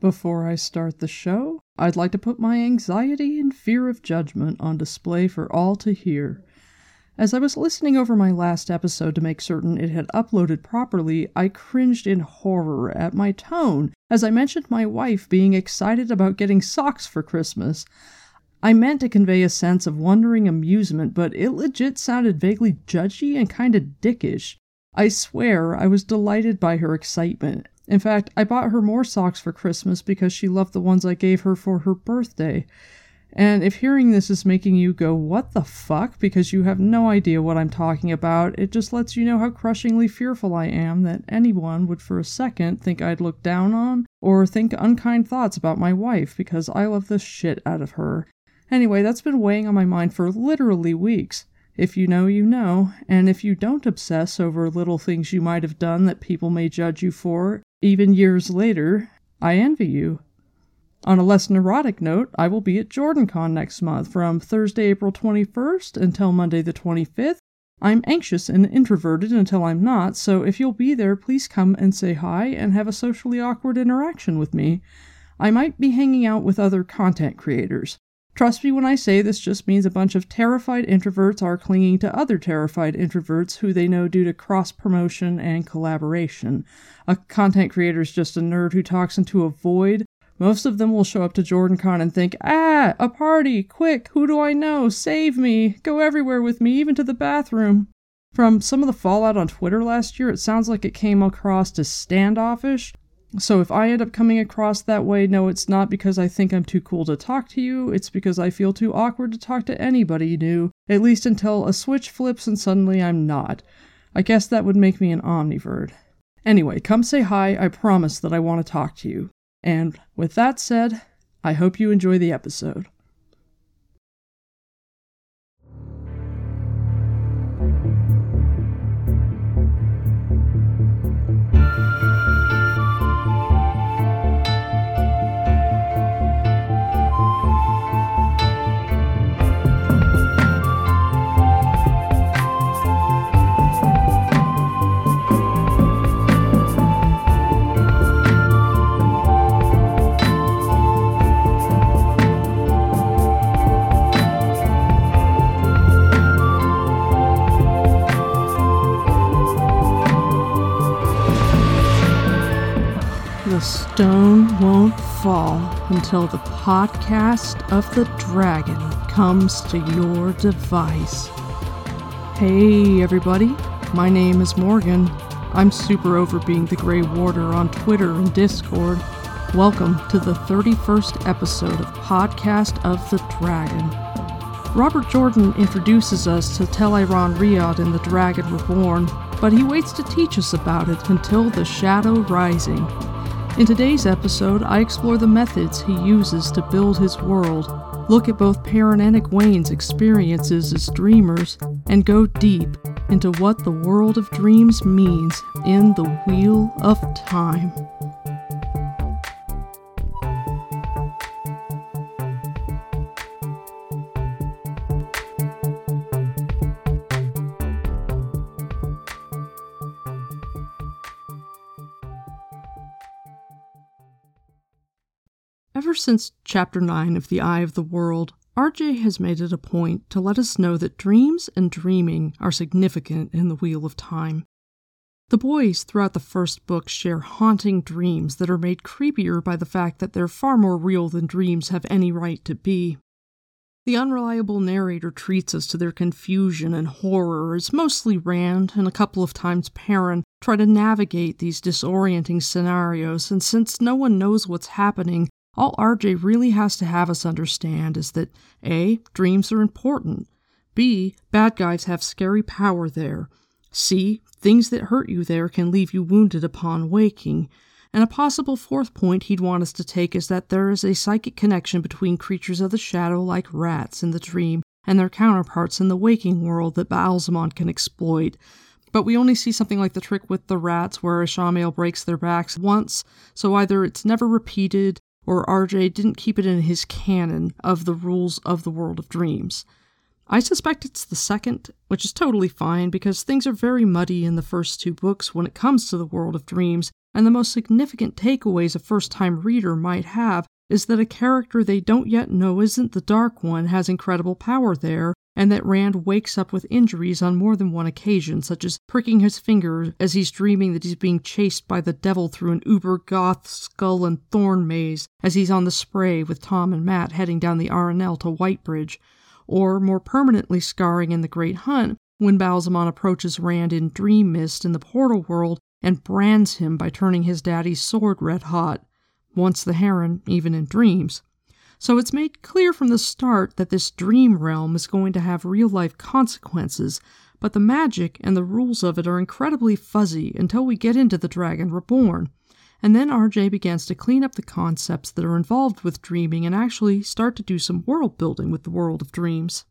Before I start the show, I'd like to put my anxiety and fear of judgment on display for all to hear. As I was listening over my last episode to make certain it had uploaded properly, I cringed in horror at my tone as I mentioned my wife being excited about getting socks for Christmas. I meant to convey a sense of wondering amusement, but it legit sounded vaguely judgy and kinda dickish. I swear I was delighted by her excitement, in fact, I bought her more socks for Christmas because she loved the ones I gave her for her birthday. And if hearing this is making you go, what the fuck, because you have no idea what I'm talking about, it just lets you know how crushingly fearful I am that anyone would for a second think I'd look down on or think unkind thoughts about my wife because I love the shit out of her. Anyway, that's been weighing on my mind for literally weeks. If you know, you know, and if you don't obsess over little things you might have done that people may judge you for, even years later, I envy you. On a less neurotic note, I will be at JordanCon next month from Thursday, April 21st until Monday the 25th. I'm anxious and introverted until I'm not, so if you'll be there, please come and say hi and have a socially awkward interaction with me. I might be hanging out with other content creators. Trust me when I say this just means a bunch of terrified introverts are clinging to other terrified introverts who they know due to cross promotion and collaboration. A content creator is just a nerd who talks into a void. Most of them will show up to JordanCon and think, ah, a party, quick, who do I know? Save me, go everywhere with me, even to the bathroom. From some of the fallout on Twitter last year, it sounds like it came across as standoffish, so if I end up coming across that way, no, it's not because I think I'm too cool to talk to you, it's because I feel too awkward to talk to anybody new, at least until a switch flips and suddenly I'm not. I guess that would make me an omnivert. Anyway, come say hi, I promise that I want to talk to you. And with that said, I hope you enjoy the episode. Won't fall until the podcast of the dragon comes to your device. Hey, everybody, my name is Morgan. I'm super over being the Grey Warder on Twitter and Discord. Welcome to the 31st episode of Podcast of the Dragon. Robert Jordan introduces us to Tel'aran'rhiod Riyadh in The Dragon Reborn, but he waits to teach us about it until the Shadow Rising. In today's episode, I explore the methods he uses to build his world, look at both Perrin and Egwene's experiences as dreamers, and go deep into what the world of dreams means in the Wheel of Time. Since Chapter 9 of The Eye of the World, RJ has made it a point to let us know that dreams and dreaming are significant in the Wheel of Time. The boys throughout the first book share haunting dreams that are made creepier by the fact that they're far more real than dreams have any right to be. The unreliable narrator treats us to their confusion and horror as mostly Rand and a couple of times Perrin try to navigate these disorienting scenarios, and since no one knows what's happening, all RJ really has to have us understand is that A. Dreams are important. B. Bad guys have scary power there. C. Things that hurt you there can leave you wounded upon waking. And a possible fourth point he'd want us to take is that there is a psychic connection between creatures of the shadow like rats in the dream and their counterparts in the waking world that Ba'alzamon can exploit. But we only see something like the trick with the rats where a Ishamael breaks their backs once, so either it's never repeated or RJ didn't keep it in his canon of the rules of the world of dreams. I suspect it's the second, which is totally fine because things are very muddy in the first two books when it comes to the world of dreams, and the most significant takeaways a first time reader might have is that a character they don't yet know isn't the Dark One has incredible power there, and that Rand wakes up with injuries on more than one occasion, such as pricking his finger as he's dreaming that he's being chased by the devil through an uber goth skull and thorn maze as he's on the spray with Tom and Mat heading down the Arinelle to Whitebridge, or more permanently scarring in The Great Hunt when Ba'alzamon approaches Rand in dream mist in the portal world and brands him by turning his daddy's sword red hot, once the Heron, even in dreams. So it's made clear from the start that this dream realm is going to have real life consequences, but the magic and the rules of it are incredibly fuzzy until we get into The Dragon Reborn. And then RJ begins to clean up the concepts that are involved with dreaming and actually start to do some world building with the world of dreams.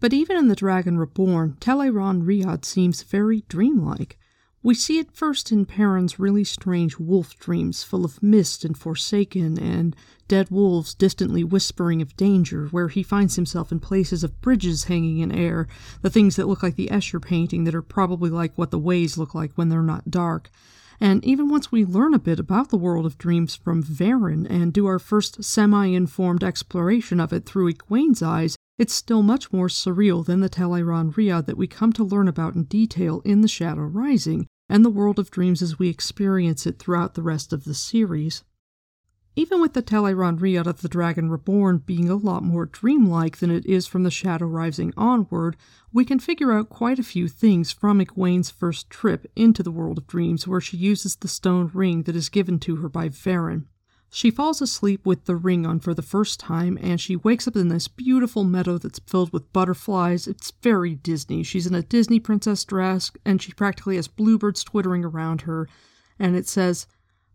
But even in The Dragon Reborn, Tel'aran'rhiod seems very dreamlike. We see it first in Perrin's really strange wolf dreams, full of mist and forsaken, and dead wolves distantly whispering of danger, where he finds himself in places of bridges hanging in air, the things that look like the Escher painting that are probably like what the ways look like when they're not dark. And even once we learn a bit about the world of dreams from Verin and do our first semi informed exploration of it through Egwene's eyes, it's still much more surreal than the Tel'aran'rhiod that we come to learn about in detail in The Shadow Rising, and the world of dreams as we experience it throughout the rest of the series. Even with the Tel'aran'rhiod of the Dragon Reborn being a lot more dreamlike than it is from the Shadow Rising onward, we can figure out quite a few things from Egwene's first trip into the world of dreams where she uses the stone ring that is given to her by Verin. She falls asleep with the ring on for the first time, and she wakes up in this beautiful meadow that's filled with butterflies. It's very Disney. She's in a Disney princess dress, and she practically has bluebirds twittering around her. And it says,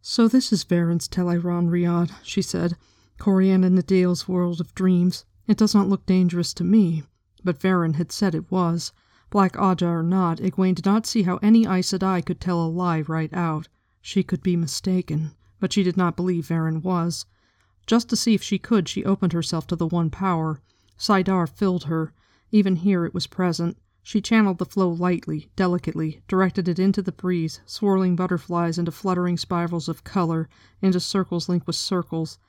So this is Verin's Tel'aran'rhiod, she said. Corianin Nedeal's world of dreams. It does not look dangerous to me. But Verin had said it was. Black Ajah or not, Egwene did not see how any Aes Sedai could tell a lie right out. She could be mistaken but she did not believe Verin was. Just to see if she could, she opened herself to the one power. saidar filled her. Even here it was present. She channeled the flow lightly, delicately, directed it into the breeze, swirling butterflies into fluttering spirals of color, into circles linked with circles.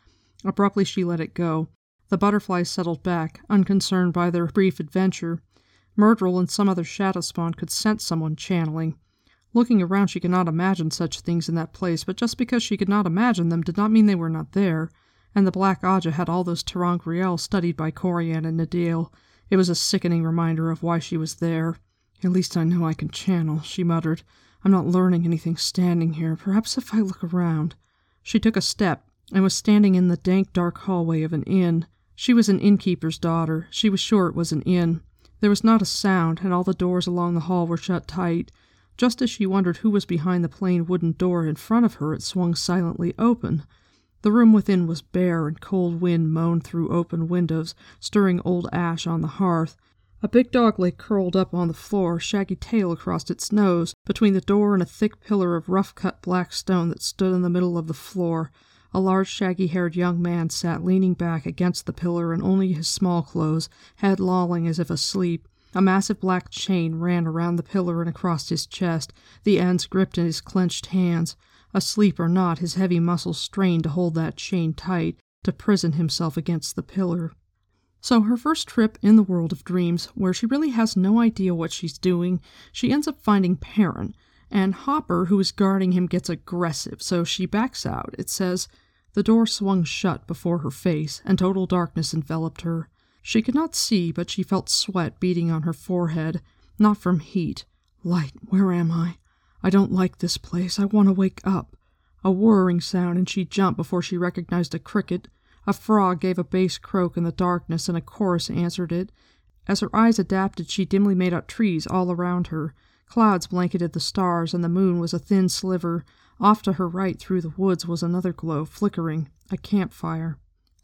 Abruptly she let it go. The butterflies settled back, unconcerned by their brief adventure. Myrddraal and some other shadow spawn could sense someone channeling. Looking around, she could not imagine such things in that place, but just because she could not imagine them did not mean they were not there. And the Black Ajah had all those ter'angreal studied by Corianin Nedeal. It was a sickening reminder of why she was there. At least I know I can channel, she muttered. I'm not learning anything standing here. Perhaps if I look around. She took a step, and was standing in the dank, dark hallway of an inn. She was an innkeeper's daughter. She was sure it was an inn. There was not a sound, and all the doors along the hall were shut tight. Just as she wondered who was behind the plain wooden door in front of her, it swung silently open. The room within was bare, and cold wind moaned through open windows, stirring old ash on the hearth. A big dog lay curled up on the floor, shaggy tail across its nose, between the door and a thick pillar of rough cut black stone that stood in the middle of the floor. A large shaggy haired young man sat leaning back against the pillar in only his small clothes, head lolling as if asleep. A massive black chain ran around the pillar and across his chest, the ends gripped in his clenched hands. Asleep or not, his heavy muscles strained to hold that chain tight, to prison himself against the pillar. So, her first trip in the world of dreams, where she really has no idea what she's doing, she ends up finding Perrin, and Hopper, who is guarding him, gets aggressive, so she backs out. It says, The door swung shut before her face, and total darkness enveloped her. She could not see, but she felt sweat beading on her forehead, not from heat. Light, where am I? I don't like this place. I want to wake up. A whirring sound, and she jumped before she recognized a cricket. A frog gave a bass croak in the darkness, and a chorus answered it. As her eyes adapted, she dimly made out trees all around her. Clouds blanketed the stars, and the moon was a thin sliver. Off to her right through the woods was another glow, flickering, a campfire.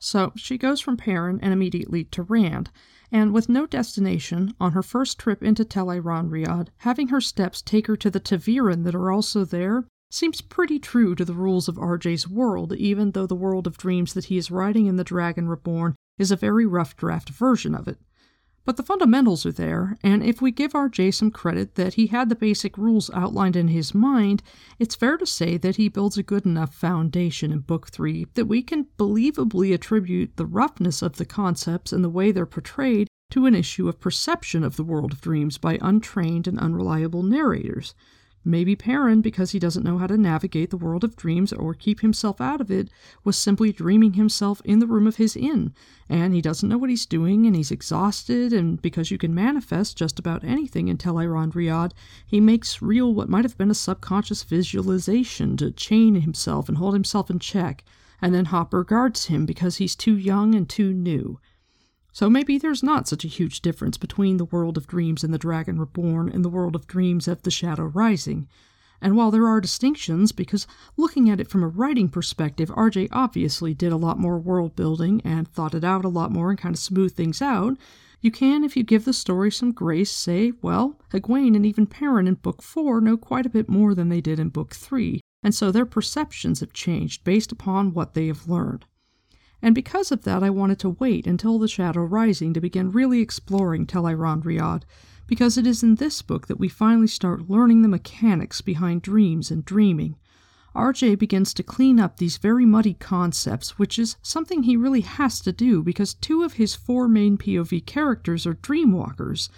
So she goes from Perrin and immediately to Rand, and with no destination, on her first trip into Tel'aran'rhiod, having her steps take her to the ta'veren that are also there seems pretty true to the rules of RJ's world, even though the world of dreams that he is writing in The Dragon Reborn is a very rough draft version of it. But the fundamentals are there, and if we give RJ some credit that he had the basic rules outlined in his mind, it's fair to say that he builds a good enough foundation in Book 3 that we can believably attribute the roughness of the concepts and the way they're portrayed to an issue of perception of the world of dreams by untrained and unreliable narrators. Maybe Perrin, because he doesn't know how to navigate the world of dreams or keep himself out of it, was simply dreaming himself in the room of his inn, and he doesn't know what he's doing, and he's exhausted, and because you can manifest just about anything in Tel'aran'rhiod, he makes real what might have been a subconscious visualization to chain himself and hold himself in check, and then Hopper guards him because he's too young and too new. So maybe there's not such a huge difference between the world of dreams and the Dragon Reborn and the world of dreams of the Shadow Rising. And while there are distinctions, because looking at it from a writing perspective, RJ obviously did a lot more world building and thought it out a lot more and kind of smoothed things out, you can, if you give the story some grace, say, well, Egwene and even Perrin in Book 4 know quite a bit more than they did in Book 3, and so their perceptions have changed based upon what they have learned and because of that I wanted to wait until The Shadow Rising to begin really exploring Tel'aran'rhiod, because it is in this book that we finally start learning the mechanics behind dreams and dreaming. RJ begins to clean up these very muddy concepts, which is something he really has to do because two of his four main POV characters are dreamwalkers,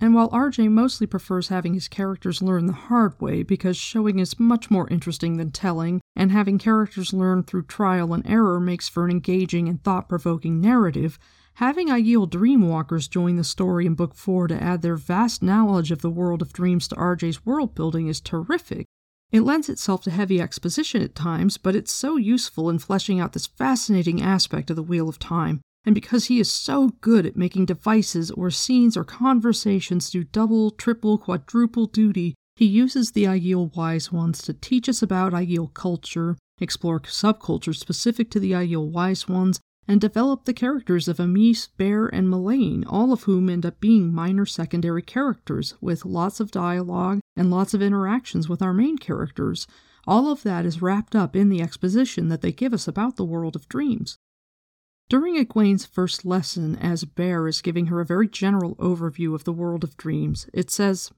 and while RJ mostly prefers having his characters learn the hard way because showing is much more interesting than telling, and having characters learn through trial and error makes for an engaging and thought provoking narrative, having Aiel Dreamwalkers join the story in Book 4 to add their vast knowledge of the world of dreams to RJ's world building is terrific. It lends itself to heavy exposition at times, but it's so useful in fleshing out this fascinating aspect of the Wheel of Time, and because he is so good at making devices or scenes or conversations do double, triple, quadruple duty, he uses the Aiel Wise Ones to teach us about Aiel culture, explore subcultures specific to the Aiel Wise Ones, and develop the characters of Amys, Bair, and Melaine, all of whom end up being minor secondary characters, with lots of dialogue and lots of interactions with our main characters. All of that is wrapped up in the exposition that they give us about the world of dreams. During Egwene's first lesson, as Bair is giving her a very general overview of the world of dreams, it says,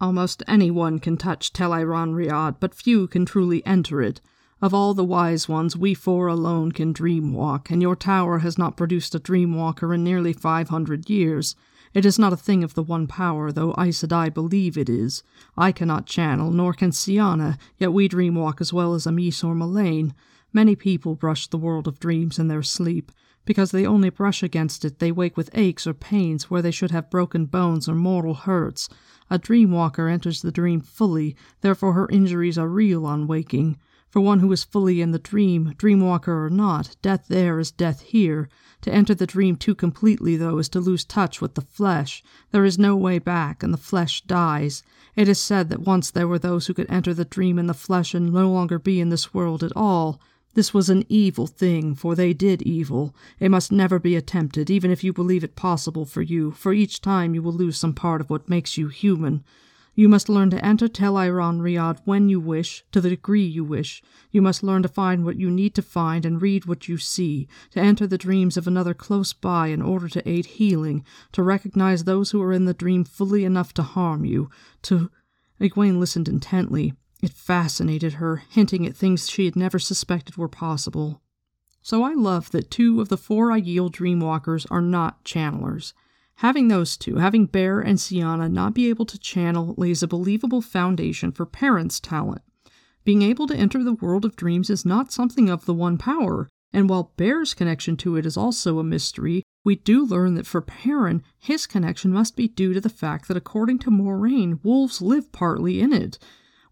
Almost anyone can touch Tel'aran'rhiod, but few can truly enter it. Of all the wise ones, we four alone can dream walk, and your tower has not produced a dream walker in nearly five hundred years. It is not a thing of the one power, though Aes Sedai believe it is. I cannot channel, nor can Seana, yet we dream walk as well as Amys or Melaine. Many people brush the world of dreams in their sleep. Because they only brush against it, they wake with aches or pains where they should have broken bones or mortal hurts. A dream walker enters the dream fully, therefore her injuries are real on waking. For one who is fully in the dream, dream walker or not, death there is death here. To enter the dream too completely, though, is to lose touch with the flesh. There is no way back, and the flesh dies. It is said that once there were those who could enter the dream in the flesh and no longer be in this world at all. This was an evil thing, for they did evil. It must never be attempted, even if you believe it possible for you, for each time you will lose some part of what makes you human. You must learn to enter Tel'aran'rhiod when you wish, to the degree you wish. You must learn to find what you need to find and read what you see, to enter the dreams of another close by in order to aid healing, to recognize those who are in the dream fully enough to harm you, to. Egwene listened intently. It fascinated her, hinting at things she had never suspected were possible. So I love that two of the four Aiel Dreamwalkers are not channelers. Having those two, having Bair and Seana not be able to channel, lays a believable foundation for Perrin's talent. Being able to enter the world of dreams is not something of the one power, and while Bair's connection to it is also a mystery, we do learn that for Perrin, his connection must be due to the fact that according to Moiraine, wolves live partly in it,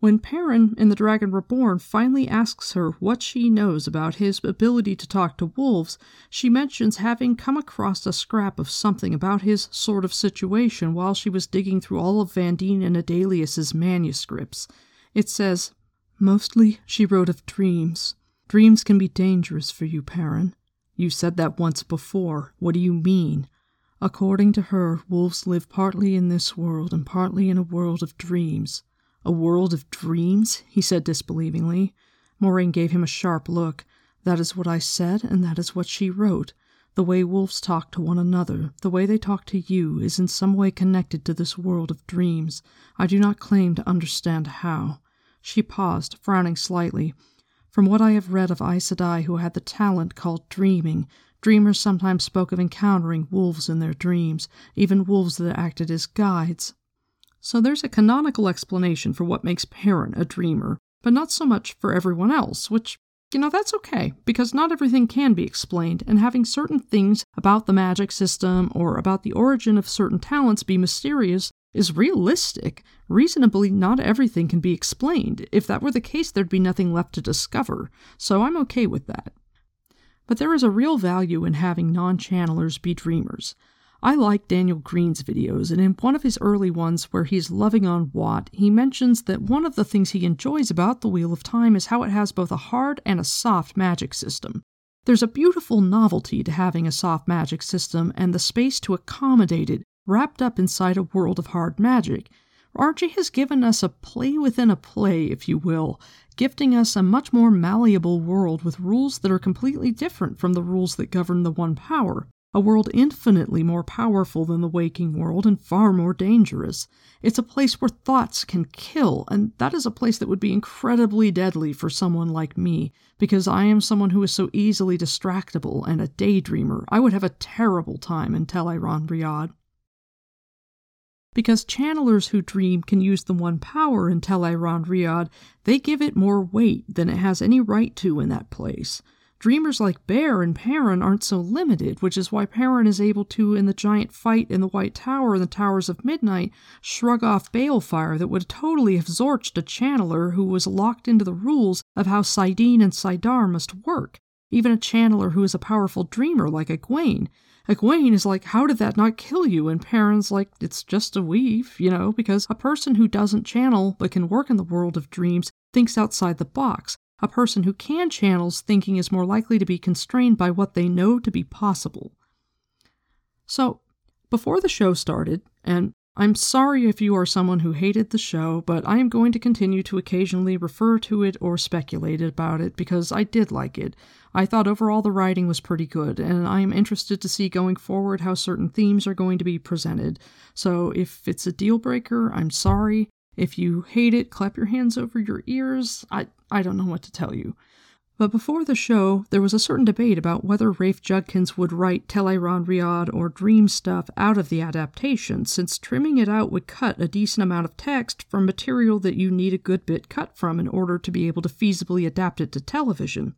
when Perrin in The Dragon Reborn finally asks her what she knows about his ability to talk to wolves, she mentions having come across a scrap of something about his sort of situation while she was digging through all of Vandene and Adeleas's manuscripts. It says, Mostly she wrote of dreams. Dreams can be dangerous for you, Perrin. You said that once before. What do you mean? According to her, wolves live partly in this world and partly in a world of dreams. A world of dreams? he said disbelievingly. Moiraine gave him a sharp look. That is what I said, and that is what she wrote. The way wolves talk to one another, the way they talk to you, is in some way connected to this world of dreams. I do not claim to understand how. She paused, frowning slightly. From what I have read of Aes Sedai who had the talent called dreaming, dreamers sometimes spoke of encountering wolves in their dreams, even wolves that acted as guides. So there's a canonical explanation for what makes Perrin a dreamer, but not so much for everyone else, which you know, that's okay, because not everything can be explained, and having certain things about the magic system or about the origin of certain talents be mysterious is realistic. Reasonably, not everything can be explained. If that were the case, there'd be nothing left to discover, so I'm okay with that. But there is a real value in having non channelers be dreamers. I like Daniel Greene's videos, and in one of his early ones where he's loving on WoT, he mentions that one of the things he enjoys about the Wheel of Time is how it has both a hard and a soft magic system. There's a beautiful novelty to having a soft magic system and the space to accommodate it, wrapped up inside a world of hard magic. RJ has given us a play within a play, if you will, gifting us a much more malleable world with rules that are completely different from the rules that govern the One Power a world infinitely more powerful than the waking world and far more dangerous. It's a place where thoughts can kill, and that is a place that would be incredibly deadly for someone like me, because I am someone who is so easily distractible and a daydreamer. I would have a terrible time in Tel'aran'rhiod. Because channelers who dream can use the one power in Tel'aran'rhiod, they give it more weight than it has any right to in that place. Dreamers like Bair and Perrin aren't so limited, which is why Perrin is able to, in the giant fight in the White Tower and the Towers of Midnight, shrug off balefire that would totally have zorched a channeler who was locked into the rules of how saidin and saidar must work. Even a channeler who is a powerful dreamer like Egwene. Egwene is like, how did that not kill you? And Perrin's like, it's just a weave, you know, because a person who doesn't channel but can work in the world of dreams thinks outside the box. A person who can channels thinking is more likely to be constrained by what they know to be possible. So, before the show started, and I'm sorry if you are someone who hated the show, but I am going to continue to occasionally refer to it or speculate about it because I did like it. I thought overall the writing was pretty good, and I am interested to see going forward how certain themes are going to be presented. So if it's a deal breaker, I'm sorry. If you hate it, clap your hands over your ears. I, I don't know what to tell you. But before the show, there was a certain debate about whether Rafe Judkins would write Tel'aran'rhiod or Dream stuff out of the adaptation, since trimming it out would cut a decent amount of text from material that you need a good bit cut from in order to be able to feasibly adapt it to television.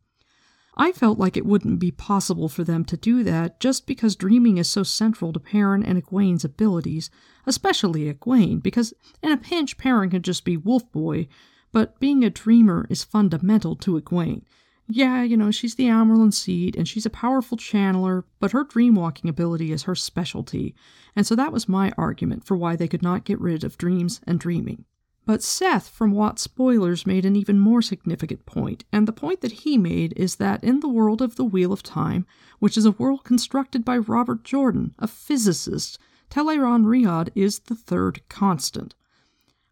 I felt like it wouldn't be possible for them to do that just because dreaming is so central to Perrin and Egwene's abilities, especially Egwene, because in a pinch Perrin can just be Wolf Boy, but being a dreamer is fundamental to Egwene. Yeah, you know, she's the Amyrlin Seat, and she's a powerful channeler, but her dreamwalking ability is her specialty, and so that was my argument for why they could not get rid of dreams and dreaming. But Seth from WoT Spoilers made an even more significant point, and the point that he made is that in the world of the Wheel of Time, which is a world constructed by Robert Jordan, a physicist, Tel'aran'rhiod is the third constant.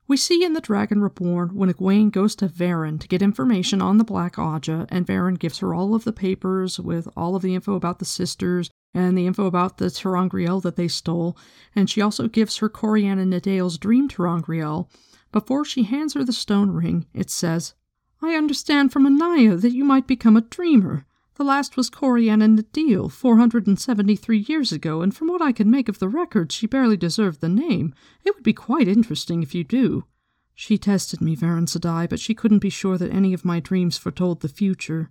We see in The Dragon Reborn when Egwene goes to Verin to get information on the Black Ajah, and Verin gives her all of the papers with all of the info about the sisters and the info about the ter'angreal that they stole, and she also gives her Corianin Nedeal's dream ter'angreal, before she hands her the stone ring, it says, I understand from Anaiya that you might become a dreamer. The last was Corianin Nedeal, 473 years ago, and from what I can make of the records, she barely deserved the name. It would be quite interesting if you do. She tested me, Verin Sedai, but she couldn't be sure that any of my dreams foretold the future.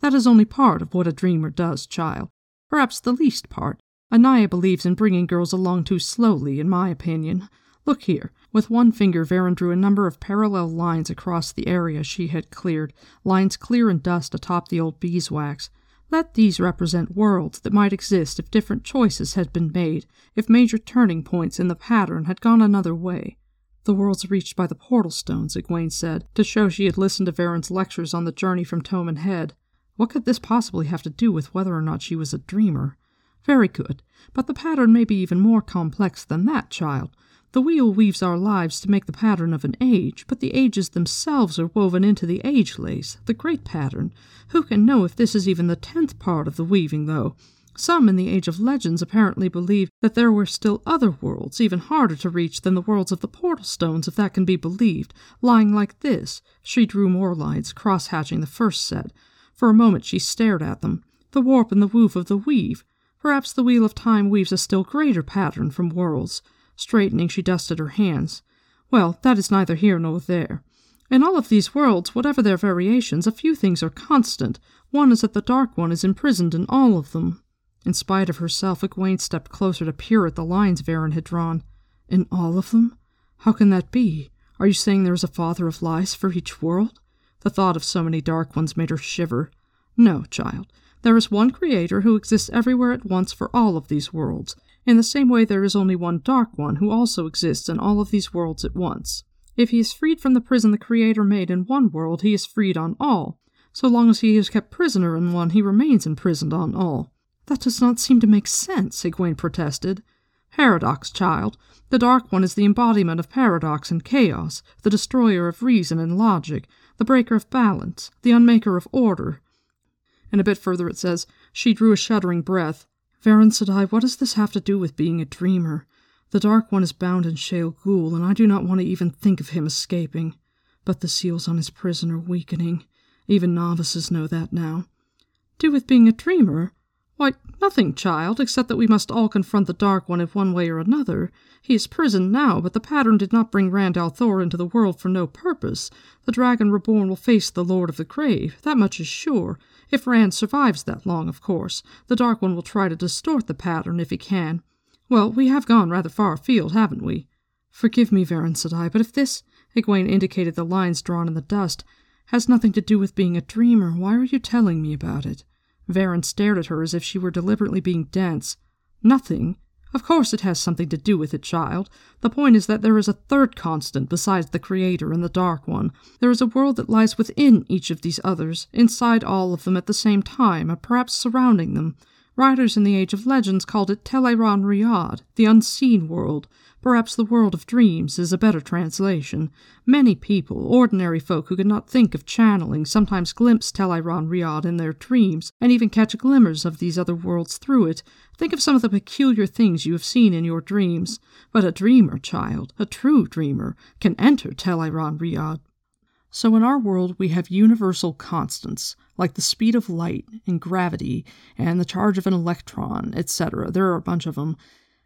That is only part of what a dreamer does, child. Perhaps the least part. Anaiya believes in bringing girls along too slowly, in my opinion. Look here. With one finger, Verin drew a number of parallel lines across the area she had cleared, lines clear and dust atop the old beeswax. Let these represent worlds that might exist if different choices had been made, if major turning points in the pattern had gone another way. The worlds reached by the portal stones, Egwene said, to show she had listened to Verin's lectures on the journey from Toman Head. What could this possibly have to do with whether or not she was a dreamer? Very good, but the pattern may be even more complex than that, child. The wheel weaves our lives to make the pattern of an age, but the ages themselves are woven into the age lace, the great pattern. Who can know if this is even the tenth part of the weaving, though? Some in the Age of Legends apparently believe that there were still other worlds, even harder to reach than the worlds of the portal stones, if that can be believed, lying like this. She drew more lines, cross hatching the first set. For a moment she stared at them. The warp and the woof of the weave. Perhaps the wheel of time weaves a still greater pattern from worlds. Straightening, she dusted her hands. Well, that is neither here nor there. In all of these worlds, whatever their variations, a few things are constant. One is that the Dark One is imprisoned in all of them. In spite of herself, Egwene stepped closer to peer at the lines Verin had drawn. In all of them? How can that be? Are you saying there is a father of lies for each world? The thought of so many dark ones made her shiver. No, child. There is one creator who exists everywhere at once for all of these worlds. In the same way, there is only one dark one who also exists in all of these worlds at once. If he is freed from the prison the Creator made in one world, he is freed on all. So long as he is kept prisoner in one, he remains imprisoned on all. That does not seem to make sense, Egwene protested. Paradox, child. The Dark One is the embodiment of paradox and chaos, the destroyer of reason and logic, the breaker of balance, the unmaker of order. And a bit further it says, She drew a shuddering breath. Verin Sedai, what does this have to do with being a dreamer? The Dark One is bound in Shayol Ghul, and I do not want to even think of him escaping. But the seals on his prison are weakening. Even novices know that now. Do with being a dreamer? Why, nothing, child, except that we must all confront the Dark One in one way or another. He is prisoned now, but the pattern did not bring Rand al'Thor into the world for no purpose. The Dragon Reborn will face the Lord of the Grave, that much is sure. If Rand survives that long, of course. The Dark One will try to distort the pattern if he can. Well, we have gone rather far afield, haven't we? Forgive me, Verin, Sedai, but if this, Egwene indicated the lines drawn in the dust, has nothing to do with being a dreamer, why are you telling me about it? Verin stared at her as if she were deliberately being dense. Nothing? Of course it has something to do with it, child. The point is that there is a third constant besides the Creator and the Dark One. There is a world that lies within each of these others, inside all of them at the same time, or perhaps surrounding them. Writers in the Age of Legends called it Tel'aran'rhiod, the unseen world. Perhaps the world of dreams is a better translation. Many people, ordinary folk who could not think of channeling, sometimes glimpse Tel'aran'rhiod in their dreams, and even catch glimmers of these other worlds through it. Think of some of the peculiar things you have seen in your dreams. But a dreamer, child, a true dreamer, can enter Tel'aran'rhiod. So in our world, we have universal constants, like the speed of light and gravity and the charge of an electron, etc. There are a bunch of them.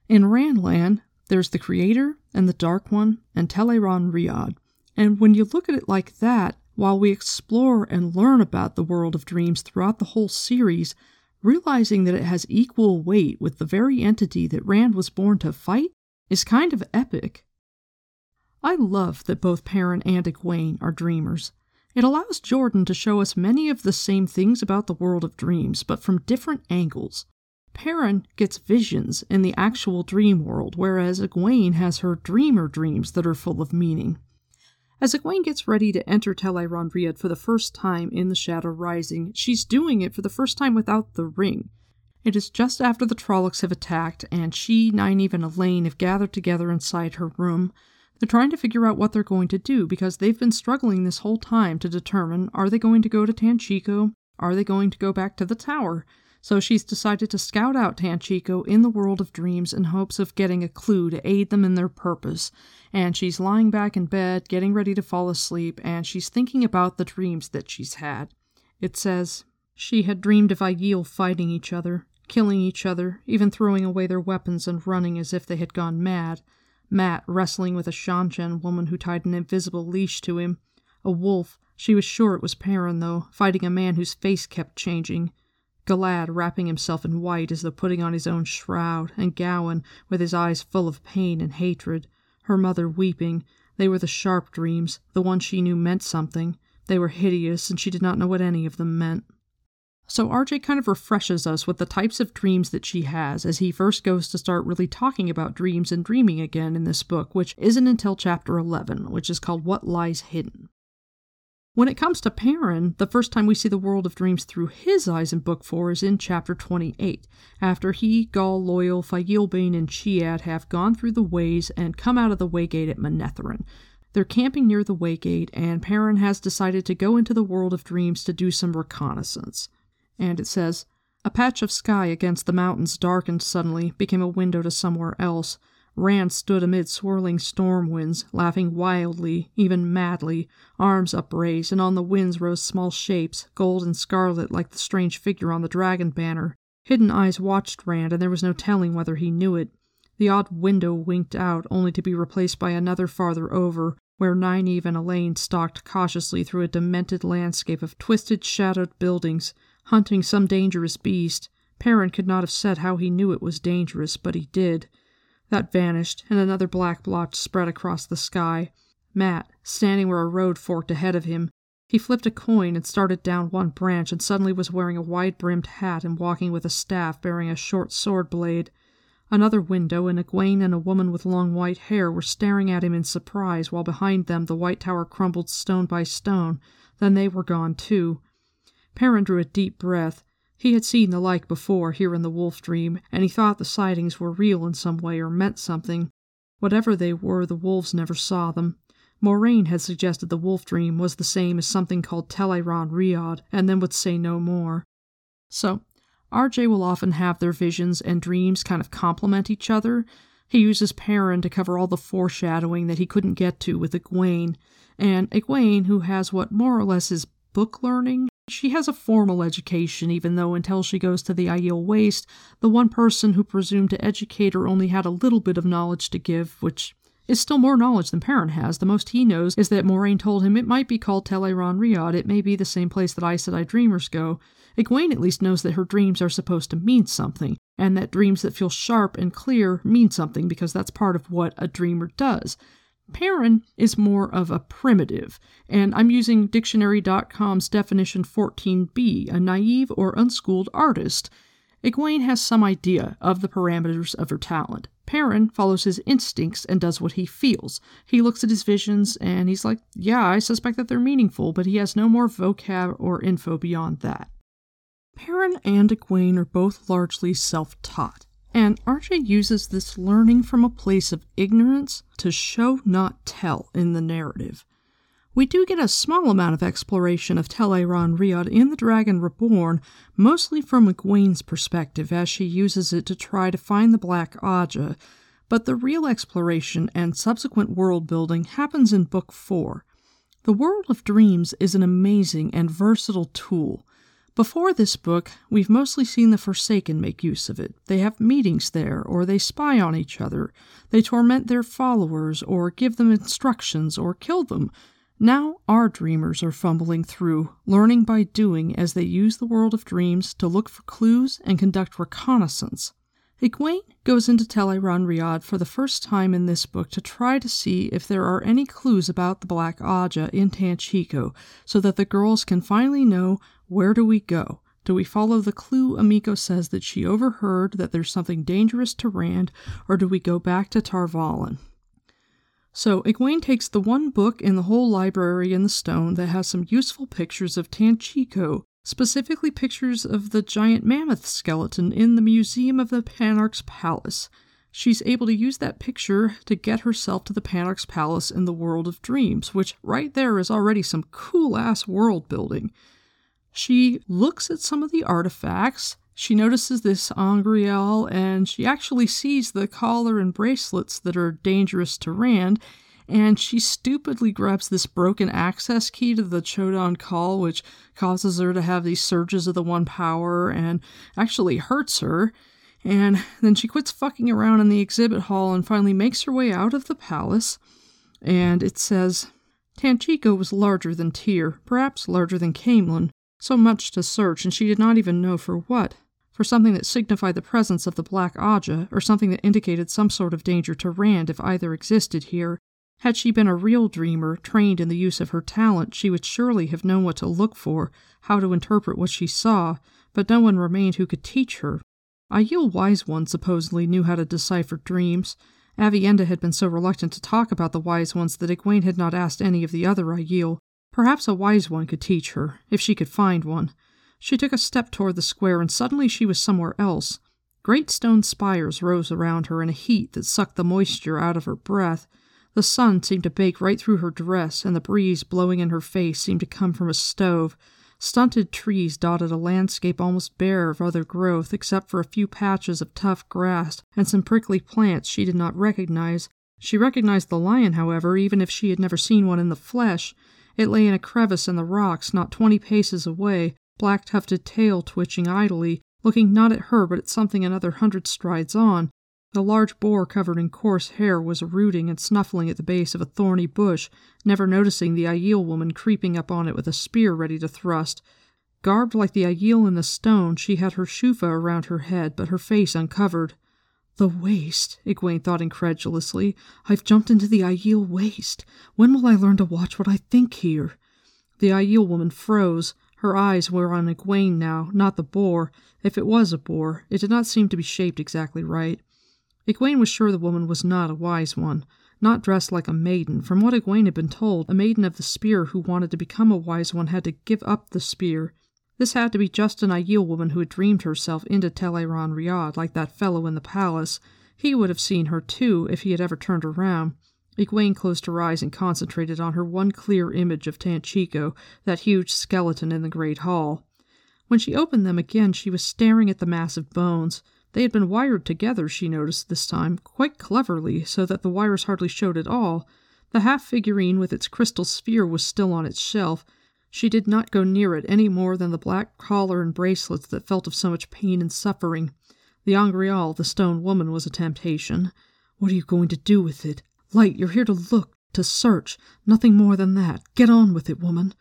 In Randland, there's the Creator and the Dark One and Tel'aran'rhiod. And when you look at it like that, while we explore and learn about the world of dreams throughout the whole series, realizing that it has equal weight with the very entity that Rand was born to fight is kind of epic. I love that both Perrin and Egwene are dreamers. It allows Jordan to show us many of the same things about the world of dreams, but from different angles. Perrin gets visions in the actual dream world, whereas Egwene has her dreamer dreams that are full of meaning. As Egwene gets ready to enter Tel'aran'rhiod for the first time in the Shadow Rising, she's doing it for the first time without the ring. It is just after the Trollocs have attacked, and she, Nynaeve, and Elayne have gathered together inside her room. They're trying to figure out what they're going to do because they've been struggling this whole time to determine are they going to go to Tanchico? Are they going to go back to the tower? So she's decided to scout out Tanchico in the world of dreams in hopes of getting a clue to aid them in their purpose. And she's lying back in bed, getting ready to fall asleep, and she's thinking about the dreams that she's had. It says, She had dreamed of Aiel fighting each other, killing each other, even throwing away their weapons and running as if they had gone mad. Mat wrestling with a Seanchan woman who tied an invisible leash to him. A wolf, she was sure it was Perrin, though, fighting a man whose face kept changing. Galad wrapping himself in white as though putting on his own shroud, and Gawyn with his eyes full of pain and hatred. Her mother weeping. They were the sharp dreams, the ones she knew meant something. They were hideous, and she did not know what any of them meant. So RJ kind of refreshes us with the types of dreams that she has as he first goes to start really talking about dreams and dreaming again in this book, which isn't until chapter 11, which is called What Lies Hidden. When it comes to Perrin, the first time we see the world of dreams through his eyes in Book 4 is in chapter 28, after he, Gaul, Loial, Fayilbane, and Chiad have gone through the ways and come out of the waygate at Manetheren. They're camping near the waygate, and Perrin has decided to go into the world of dreams to do some reconnaissance and it says, A patch of sky against the mountains darkened suddenly, became a window to somewhere else. Rand stood amid swirling storm winds, laughing wildly, even madly, arms upraised, and on the winds rose small shapes, gold and scarlet like the strange figure on the dragon banner. Hidden eyes watched Rand, and there was no telling whether he knew it. The odd window winked out, only to be replaced by another farther over, where Nynaeve and Elayne stalked cautiously through a demented landscape of twisted, shadowed buildings, hunting some dangerous beast. Perrin could not have said how he knew it was dangerous, but he did. That vanished, and another black blotch spread across the sky. Mat, standing where a road forked ahead of him, he flipped a coin and started down one branch and suddenly was wearing a wide brimmed hat and walking with a staff bearing a short sword blade. Another window and a Egwene and a woman with long white hair were staring at him in surprise while behind them the white tower crumbled stone by stone, then they were gone too. Perrin drew a deep breath. He had seen the like before here in the wolf dream, and he thought the sightings were real in some way or meant something. Whatever they were, the wolves never saw them. Moiraine had suggested the wolf dream was the same as something called Tel'aran'rhiod, and then would say no more. So, RJ will often have their visions and dreams kind of complement each other. He uses Perrin to cover all the foreshadowing that he couldn't get to with Egwene, and Egwene, who has what more or less is book learning, she has a formal education, even though until she goes to the Aiel Waste, the one person who presumed to educate her only had a little bit of knowledge to give, which is still more knowledge than Perrin has. The most he knows is that Moiraine told him it might be called Tel'aran'rhiod. It may be the same place that Aes Sedai dreamers go. Egwene at least knows that her dreams are supposed to mean something, and that dreams that feel sharp and clear mean something because that's part of what a dreamer does. Perrin is more of a primitive, and I'm using dictionary.com's definition 14b, a naive or unschooled artist. Egwene has some idea of the parameters of her talent. Perrin follows his instincts and does what he feels. He looks at his visions and he's like, yeah, I suspect that they're meaningful, but he has no more vocab or info beyond that. Perrin and Egwene are both largely self taught, and RJ uses this learning from a place of ignorance to show, not tell, in the narrative. We do get a small amount of exploration of Tel'aran'rhiod in The Dragon Reborn, mostly from Egwene's perspective as she uses it to try to find the Black Ajah, but the real exploration and subsequent world building happens in Book 4. The World of Dreams is an amazing and versatile tool. Before this book, we've mostly seen the Forsaken make use of it. They have meetings there, or they spy on each other. They torment their followers, or give them instructions, or kill them. Now our dreamers are fumbling through, learning by doing as they use the world of dreams to look for clues and conduct reconnaissance. Egwene goes into Tel'aran'rhiod for the first time in this book to try to see if there are any clues about the Black Ajah in Tanchico, so that the girls can finally know where do we go. Do we follow the clue Amico says that she overheard that there's something dangerous to Rand, or do we go back to Tar Valon? So Egwene takes the one book in the whole library in the stone that has some useful pictures of Tanchico, specifically pictures of the giant mammoth skeleton in the museum of the Panarch's palace. She's able to use that picture to get herself to the Panarch's palace in the world of dreams, which right there is already some cool ass world building. She looks at some of the artifacts she notices this Angreal and she actually sees the collar and bracelets that are dangerous to Rand, and she stupidly grabs this broken access key to the Choedan Kal, which causes her to have these surges of the One Power and actually hurts her. And then she quits fucking around in the exhibit hall and finally makes her way out of the palace. And it says, Tanchico was larger than Tear, perhaps larger than Caemlyn. So much to search, and she did not even know for what for something that signified the presence of the Black Ajah, or something that indicated some sort of danger to Rand if either existed here. Had she been a real dreamer, trained in the use of her talent, she would surely have known what to look for, how to interpret what she saw, but no one remained who could teach her. Aiel Wise One supposedly knew how to decipher dreams. Aviendha had been so reluctant to talk about the Wise Ones that Egwene had not asked any of the other Aiel. Perhaps a Wise One could teach her, if she could find one. She took a step toward the square, and suddenly she was somewhere else. Great stone spires rose around her in a heat that sucked the moisture out of her breath. The sun seemed to bake right through her dress, and the breeze blowing in her face seemed to come from a stove. Stunted trees dotted a landscape almost bare of other growth except for a few patches of tough grass and some prickly plants she did not recognize. She recognized the lion, however, even if she had never seen one in the flesh. It lay in a crevice in the rocks not twenty paces away, black tufted tail twitching idly, looking not at her but at something another hundred strides on. The large boar covered in coarse hair was rooting and snuffling at the base of a thorny bush, never noticing the Aiel woman creeping up on it with a spear ready to thrust. Garbed like the Aiel in the stone, she had her shoufa around her head, but her face uncovered. The waste, Egwene thought incredulously. I've jumped into the Aiel waste. When will I learn to watch what I think here? The Aiel woman froze. Her eyes were on Egwene now, not the boar. If it was a boar, it did not seem to be shaped exactly right. Egwene was sure the woman was not a wise one, not dressed like a maiden. From what Egwene had been told, a maiden of the spear who wanted to become a wise one had to give up the spear. This had to be just an Aiel woman who had dreamed herself into Tel'aran'rhiod, like that fellow in the palace. He would have seen her, too, if he had ever turned around. Egwene closed her eyes and concentrated on her one clear image of Tanchico, that huge skeleton in the great hall. When she opened them again, she was staring at the massive bones. They had been wired together, she noticed this time, quite cleverly, so that the wires hardly showed at all. The half figurine with its crystal sphere was still on its shelf. She did not go near it any more than the black collar and bracelets that felt of so much pain and suffering. The Angreal, the stone woman, was a temptation. What are you going to do with it? Light, you're here to look, to search. Nothing more than that. Get on with it, woman.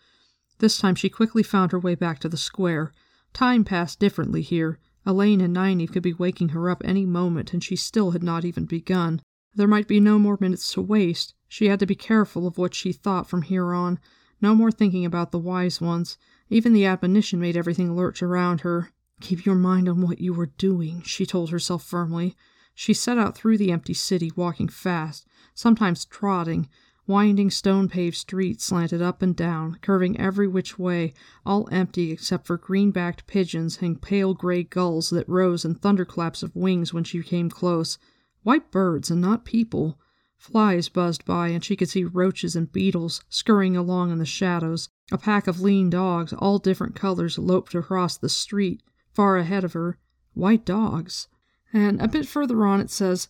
This time she quickly found her way back to the square. Time passed differently here. Elayne and Nynaeve could be waking her up any moment, and she still had not even begun. There might be no more minutes to waste. She had to be careful of what she thought from here on. No more thinking about the wise ones. Even the admonition made everything lurch around her. Keep your mind on what you are doing, she told herself firmly. She set out through the empty city, walking fast, sometimes trotting, Winding stone paved streets slanted up and down, curving every which way, all empty except for green backed pigeons and pale gray gulls that rose in thunderclaps of wings when she came close. White birds and not people. Flies buzzed by, and she could see roaches and beetles scurrying along in the shadows. A pack of lean dogs, all different colors, loped across the street, far ahead of her. White dogs. And a bit further on it says,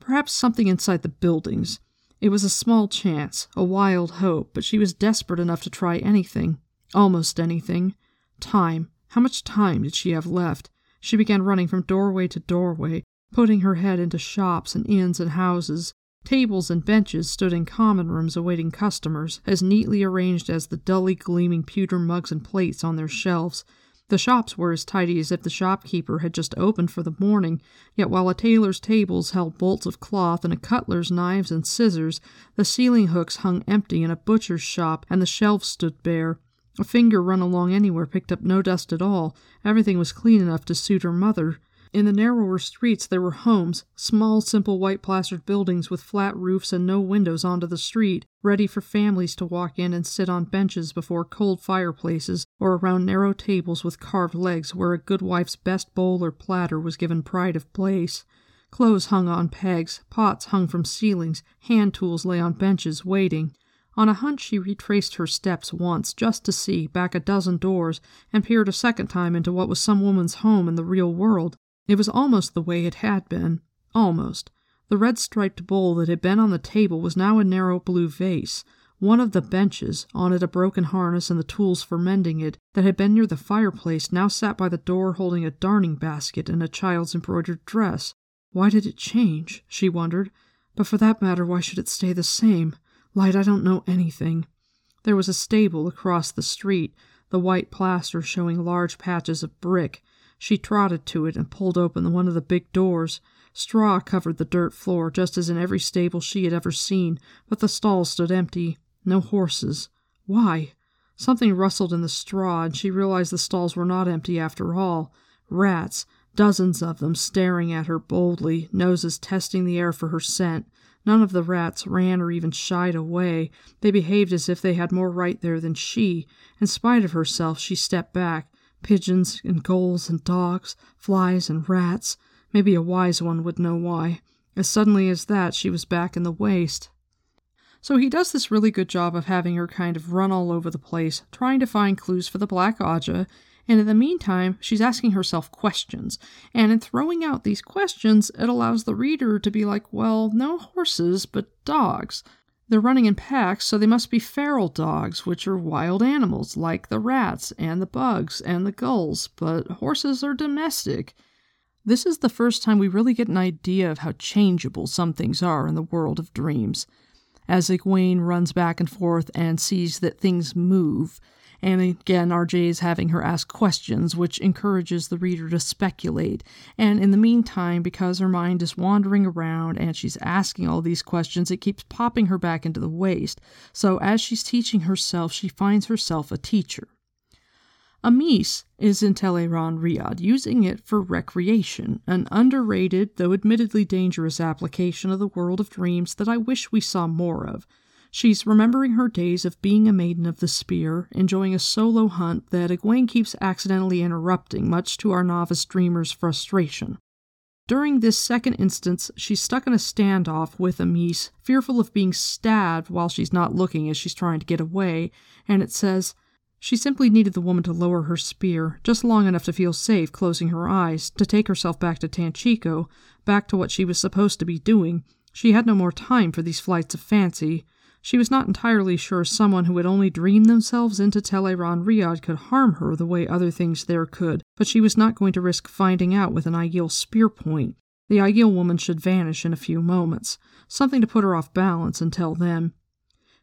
perhaps something inside the buildings. It was a small chance, a wild hope, but she was desperate enough to try anything. Almost anything. Time. How much time did she have left? She began running from doorway to doorway, putting her head into shops and inns and houses. Tables and benches stood in common rooms awaiting customers, as neatly arranged as the dully gleaming pewter mugs and plates on their shelves. The shops were as tidy as if the shopkeeper had just opened for the morning, yet while a tailor's tables held bolts of cloth and a cutler's knives and scissors, the ceiling hooks hung empty in a butcher's shop and the shelves stood bare. A finger run along anywhere picked up no dust at all. Everything was clean enough to suit her mother. In the narrower streets there were homes, small, simple white plastered buildings with flat roofs and no windows onto the street, ready for families to walk in and sit on benches before cold fireplaces or around narrow tables with carved legs where a good wife's best bowl or platter was given pride of place. Clothes hung on pegs, pots hung from ceilings, hand tools lay on benches waiting. On a hunch, she retraced her steps once, just to see, back a dozen doors, and peered a second time into what was some woman's home in the real world. It was almost the way it had been. Almost. The red striped bowl that had been on the table was now a narrow blue vase. One of the benches, on it a broken harness and the tools for mending it, that had been near the fireplace, now sat by the door holding a darning basket and a child's embroidered dress. Why did it change? she wondered. But for that matter, why should it stay the same? Light, I don't know anything. There was a stable across the street, the white plaster showing large patches of brick. She trotted to it and pulled open one of the big doors. Straw covered the dirt floor, just as in every stable she had ever seen, but the stalls stood empty. No horses. Why? Something rustled in the straw, and she realized the stalls were not empty after all. Rats, dozens of them, staring at her boldly, noses testing the air for her scent. None of the rats ran or even shied away. They behaved as if they had more right there than she. In spite of herself, she stepped back pigeons and gulls and dogs, flies and rats. Maybe a wise one would know why. As suddenly as that, she was back in the waste. So he does this really good job of having her kind of run all over the place, trying to find clues for the Black Ajah, and in the meantime, she's asking herself questions. And in throwing out these questions, it allows the reader to be like, well, no horses, but dogs. They're running in packs, so they must be feral dogs, which are wild animals, like the rats and the bugs and the gulls, but horses are domestic. This is the first time we really get an idea of how changeable some things are in the world of dreams. As Egwene runs back and forth and sees that things move, and again, RJ is having her ask questions, which encourages the reader to speculate. And in the meantime, because her mind is wandering around and she's asking all these questions, it keeps popping her back into the waste. So as she's teaching herself, she finds herself a teacher. Amys is in Tel'aran'rhiod, using it for recreation, an underrated, though admittedly dangerous application of the world of dreams that I wish we saw more of. She's remembering her days of being a maiden of the spear, enjoying a solo hunt that Egwene keeps accidentally interrupting, much to our novice dreamer's frustration. During this second instance, she's stuck in a standoff with Amys, fearful of being stabbed while she's not looking as she's trying to get away, and it says, she simply needed the woman to lower her spear, just long enough to feel safe closing her eyes, to take herself back to Tanchico, back to what she was supposed to be doing. She had no more time for these flights of fancy. She was not entirely sure someone who had only dreamed themselves into Tel'aran'rhiod could harm her the way other things there could, but she was not going to risk finding out with an Aiel spear point. The Aiel woman should vanish in a few moments, something to put her off balance until then.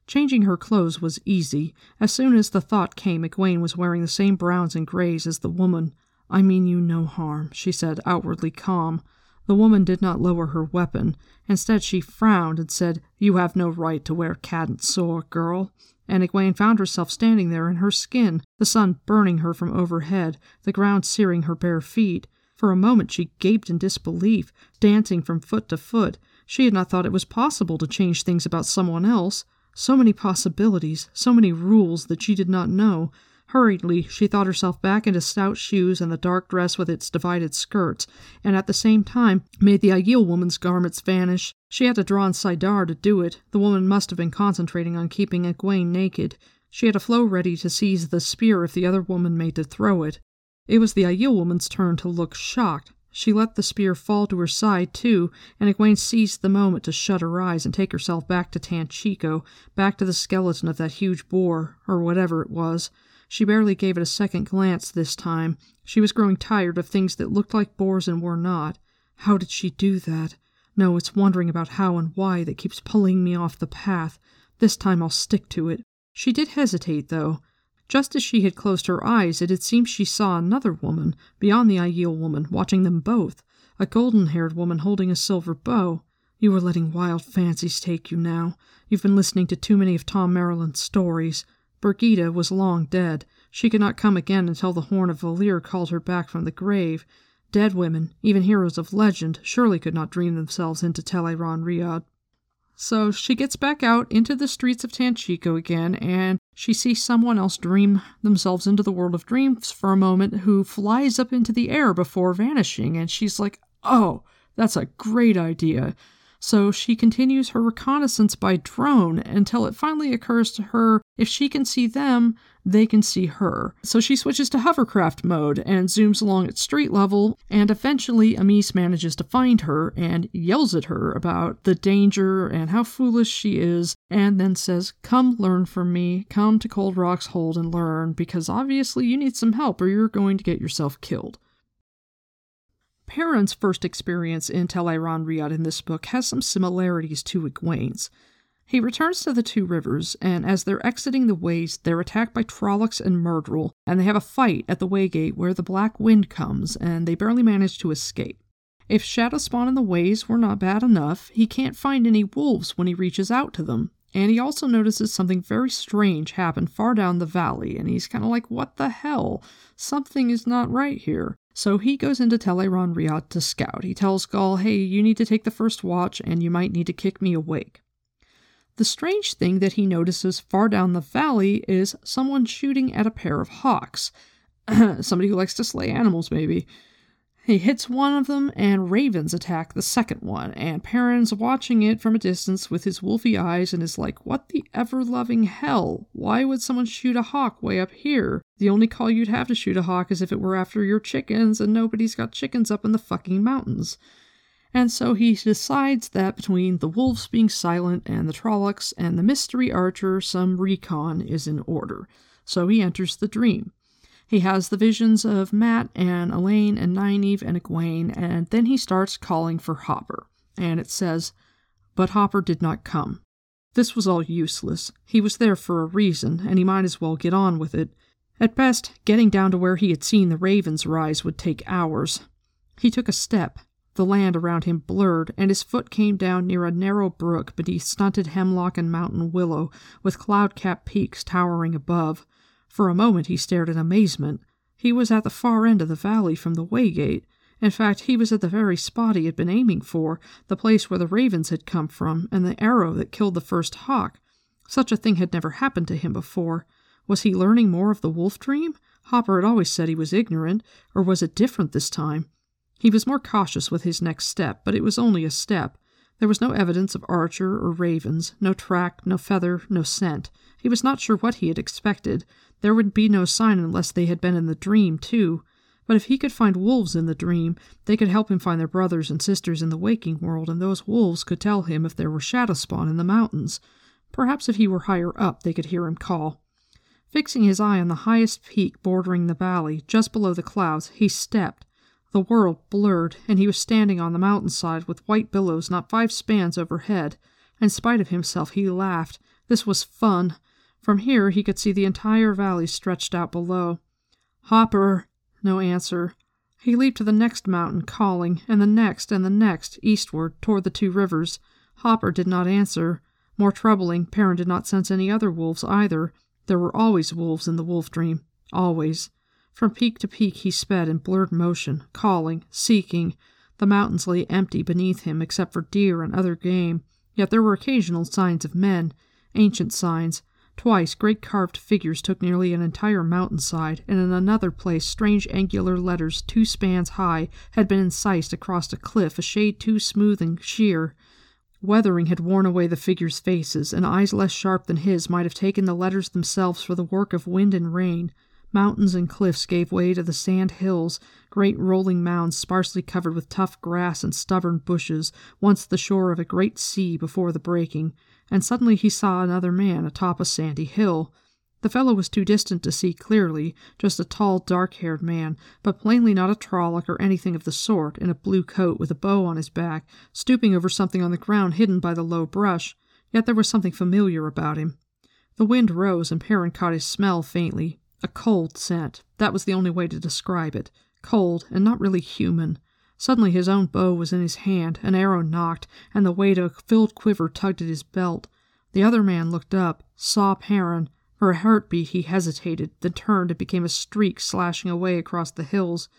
Changing her clothes was easy. As soon as the thought came, Egwene was wearing the same browns and grays as the woman. I mean you no harm, she said, outwardly calm. The woman did not lower her weapon. Instead, she frowned and said, You have no right to wear cadin'sor, girl. And Egwene found herself standing there in her skin, the sun burning her from overhead, the ground searing her bare feet. For a moment she gaped in disbelief, dancing from foot to foot. She had not thought it was possible to change things about someone else. So many possibilities, so many rules that she did not know, Hurriedly, she thought herself back into stout shoes and the dark dress with its divided skirts, and at the same time made the Aiel woman's garments vanish. She had to draw on saidar to do it. The woman must have been concentrating on keeping Egwene naked. She had a flow ready to seize the spear if the other woman made to throw it. It was the Aiel woman's turn to look shocked. She let the spear fall to her side, too, and Egwene seized the moment to shut her eyes and take herself back to Tanchico, back to the skeleton of that huge boar, or whatever it was. She barely gave it a second glance this time. She was growing tired of things that looked like boars and were not. How did she do that? No, it's wondering about how and why that keeps pulling me off the path. This time I'll stick to it. She did hesitate, though. Just as she had closed her eyes, it had seemed she saw another woman, beyond the Aiel woman, watching them both. A golden haired woman holding a silver bow. You are letting wild fancies take you now. You've been listening to too many of Tom Merrilin's stories. Birgitte was long dead. She could not come again until the horn of Valere called her back from the grave. Dead women, even heroes of legend, surely could not dream themselves into Tel'aran'rhiod. So she gets back out into the streets of Tanchico again, and she sees someone else dream themselves into the world of dreams for a moment who flies up into the air before vanishing, and she's like, oh, that's a great idea. So she continues her reconnaissance by drone until it finally occurs to her if she can see them, they can see her. So she switches to hovercraft mode and zooms along at street level, and eventually Amys manages to find her and yells at her about the danger and how foolish she is, and then says, Come learn from me, come to Cold Rock's Hold and learn, because obviously you need some help or you're going to get yourself killed. Perrin's first experience in Tel'aran'rhiod in this book has some similarities to Egwene's. He returns to the Two Rivers, and as they're exiting the ways, they're attacked by Trollocs and Myrddraal, and they have a fight at the Waygate where the Black Wind comes, and they barely manage to escape. If Shadowspawn and the Ways were not bad enough, he can't find any wolves when he reaches out to them, and he also notices something very strange happen far down the valley, and he's kind of like, what the hell? Something is not right here. So he goes into Teleron Tel'aran'rhiod to scout. He tells Gaul, hey, you need to take the first watch and you might need to kick me awake. The strange thing that he notices far down the valley is someone shooting at a pair of hawks. Somebody who likes to slay animals, maybe. He hits one of them, and ravens attack the second one, and Perrin's watching it from a distance with his wolfy eyes and is like, What the ever loving hell? Why would someone shoot a hawk way up here? The only call you'd have to shoot a hawk is if it were after your chickens, and nobody's got chickens up in the fucking mountains. And so he decides that between the wolves being silent and the Trollocs and the mystery archer, some recon is in order. So he enters the dream. He has the visions of Mat and Elayne and Nynaeve and Egwene, and then he starts calling for Hopper. And it says, But Hopper did not come. This was all useless. He was there for a reason, and he might as well get on with it. At best, getting down to where he had seen the ravens rise would take hours. He took a step. The land around him blurred, and his foot came down near a narrow brook beneath stunted hemlock and mountain willow, with cloud capped peaks towering above. For a moment he stared in amazement. He was at the far end of the valley from the waygate. In fact, he was at the very spot he had been aiming for, the place where the ravens had come from, and the arrow that killed the first hawk. Such a thing had never happened to him before. Was he learning more of the wolf dream? Hopper had always said he was ignorant, or was it different this time? He was more cautious with his next step, but it was only a step. There was no evidence of Archer or ravens, no track, no feather, no scent. He was not sure what he had expected. There would be no sign unless they had been in the dream, too. But if he could find wolves in the dream, they could help him find their brothers and sisters in the waking world, and those wolves could tell him if there were shadow spawn in the mountains. Perhaps if he were higher up, they could hear him call. Fixing his eye on the highest peak bordering the valley, just below the clouds, he stepped. The world blurred, and he was standing on the mountainside with white billows not five spans overhead. In spite of himself, he laughed. This was fun. From here he could see the entire valley stretched out below. Hopper! No answer. He leaped to the next mountain, calling, and the next and the next, eastward, toward the two rivers. Hopper did not answer. More troubling, Perrin did not sense any other wolves either. There were always wolves in the wolf dream. Always. From peak to peak he sped in blurred motion, calling, seeking. The mountains lay empty beneath him except for deer and other game, yet there were occasional signs of men, ancient signs, Twice great carved figures took nearly an entire mountainside, and in another place strange angular letters two spans high had been incised across a cliff a shade too smooth and sheer. Weathering had worn away the figures' faces, and eyes less sharp than his might have taken the letters themselves for the work of wind and rain. Mountains and cliffs gave way to the sand hills, great rolling mounds sparsely covered with tough grass and stubborn bushes, once the shore of a great sea before the breaking and suddenly he saw another man atop a sandy hill. The fellow was too distant to see clearly, just a tall, dark haired man, but plainly not a Trolloc or anything of the sort, in a blue coat with a bow on his back, stooping over something on the ground hidden by the low brush. Yet there was something familiar about him. The wind rose, and Perrin caught his smell faintly. A cold scent. That was the only way to describe it. Cold, and not really human. Suddenly his own bow was in his hand, an arrow knocked, and the weight of a filled quiver tugged at his belt. The other man looked up, saw Perrin. For a heartbeat he hesitated, then turned and became a streak slashing away across the hills.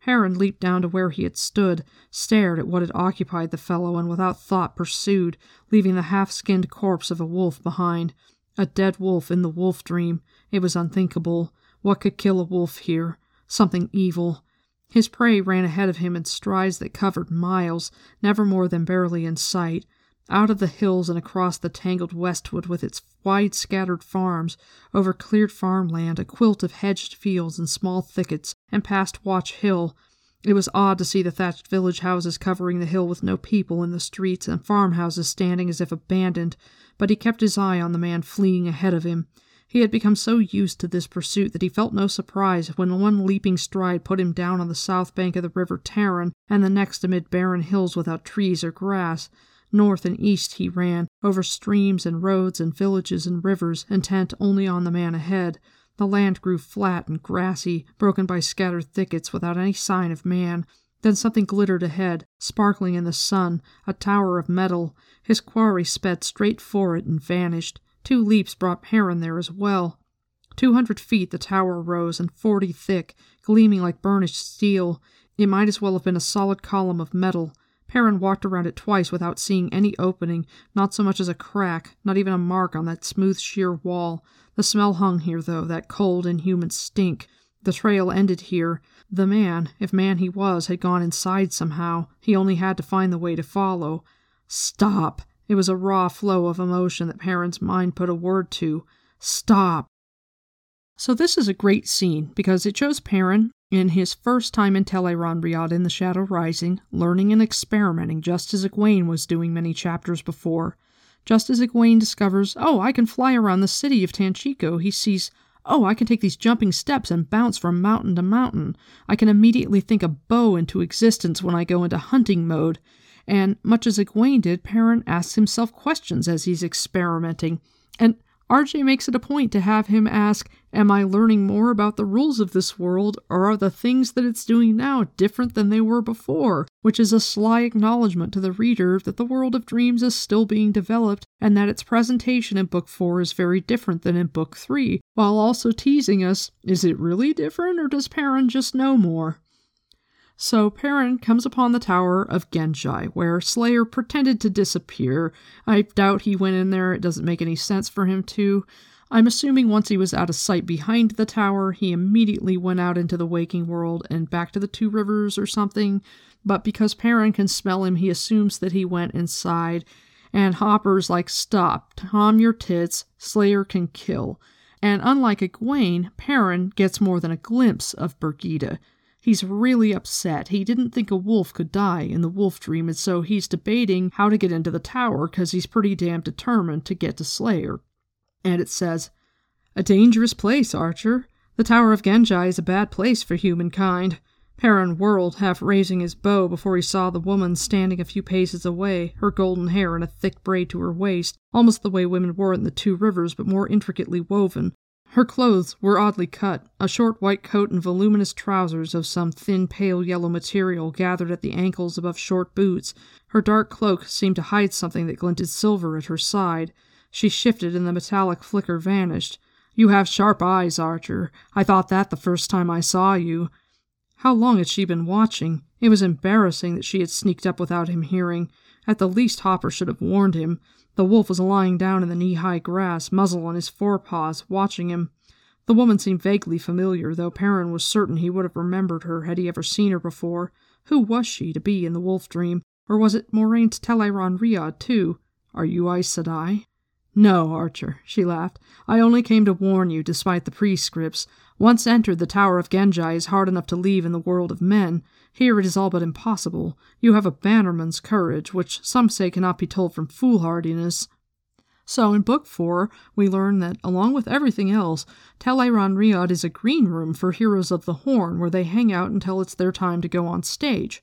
Perrin leaped down to where he had stood, stared at what had occupied the fellow, and without thought pursued, leaving the half skinned corpse of a wolf behind. A dead wolf in the wolf dream. It was unthinkable. What could kill a wolf here? Something evil. His prey ran ahead of him in strides that covered miles, never more than barely in sight. Out of the hills and across the tangled westwood with its wide scattered farms, over cleared farmland, a quilt of hedged fields and small thickets, and past Watch Hill. It was odd to see the thatched village houses covering the hill with no people in the streets and farmhouses standing as if abandoned, but he kept his eye on the man fleeing ahead of him. He had become so used to this pursuit that he felt no surprise when one leaping stride put him down on the south bank of the river Taryn, and the next amid barren hills without trees or grass. North and east he ran, over streams and roads and villages and rivers, intent only on the man ahead. The land grew flat and grassy, broken by scattered thickets without any sign of man. Then something glittered ahead, sparkling in the sun, a tower of metal. His quarry sped straight for it and vanished. Two leaps brought Perrin there as well. Two hundred feet the tower rose, and forty thick, gleaming like burnished steel. It might as well have been a solid column of metal. Perrin walked around it twice without seeing any opening, not so much as a crack, not even a mark on that smooth, sheer wall. The smell hung here, though, that cold, inhuman stink. The trail ended here. The man, if man he was, had gone inside somehow. He only had to find the way to follow. Stop! It was a raw flow of emotion that Perrin's mind put a word to. Stop! So this is a great scene because it shows Perrin, in his first time in Tel'aran'rhiod in the Shadow Rising, learning and experimenting just as Egwene was doing many chapters before. Just as Egwene discovers, oh, I can fly around the city of Tanchico, he sees, oh, I can take these jumping steps and bounce from mountain to mountain. I can immediately think a bow into existence when I go into hunting mode. And much as Egwene did, Perrin asks himself questions as he's experimenting. And RJ makes it a point to have him ask, Am I learning more about the rules of this world, or are the things that it's doing now different than they were before? Which is a sly acknowledgement to the reader that the world of dreams is still being developed and that its presentation in Book 4 is very different than in Book 3, while also teasing us is it really different, or does Perrin just know more? So Perrin comes upon the tower of Ghenjei, where Slayer pretended to disappear. I doubt he went in there, it doesn't make any sense for him to. I'm assuming once he was out of sight behind the tower, he immediately went out into the waking world and back to the two rivers or something. But because Perrin can smell him, he assumes that he went inside. And Hopper's like, Stop, calm your tits, Slayer can kill. And unlike Egwene, Perrin gets more than a glimpse of Birgitte. He's really upset. He didn't think a wolf could die in the wolf dream, and so he's debating how to get into the tower because he's pretty damn determined to get to Slayer. And it says, A dangerous place, Archer. The Tower of Ghenjei is a bad place for humankind. Perrin whirled, half raising his bow before he saw the woman standing a few paces away, her golden hair in a thick braid to her waist, almost the way women wore in the two rivers, but more intricately woven, her clothes were oddly cut, a short white coat and voluminous trousers of some thin pale yellow material gathered at the ankles above short boots. Her dark cloak seemed to hide something that glinted silver at her side. She shifted and the metallic flicker vanished. You have sharp eyes, Archer. I thought that the first time I saw you. How long had she been watching? It was embarrassing that she had sneaked up without him hearing. At the least, Hopper should have warned him. The wolf was lying down in the knee high grass, muzzle on his forepaws, watching him. The woman seemed vaguely familiar, though Perrin was certain he would have remembered her had he ever seen her before. Who was she to be in the wolf dream? Or was it Moiraine's Tel'aran'rhiod, too? Are you Aes Sedai? No, Archer, she laughed. I only came to warn you, despite the prescripts. Once entered, the Tower of Ghenjei is hard enough to leave in the world of men. Here it is all but impossible. You have a bannerman's courage, which some say cannot be told from foolhardiness. So in Book 4, we learn that, along with everything else, Tel'aran'rhiod is a green room for heroes of the Horn, where they hang out until it's their time to go on stage.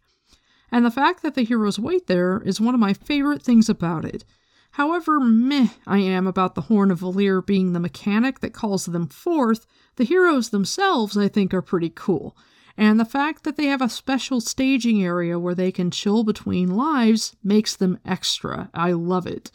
And the fact that the heroes wait there is one of my favorite things about it. However meh I am about the Horn of Valere being the mechanic that calls them forth, the heroes themselves I think are pretty cool and the fact that they have a special staging area where they can chill between lives makes them extra. I love it.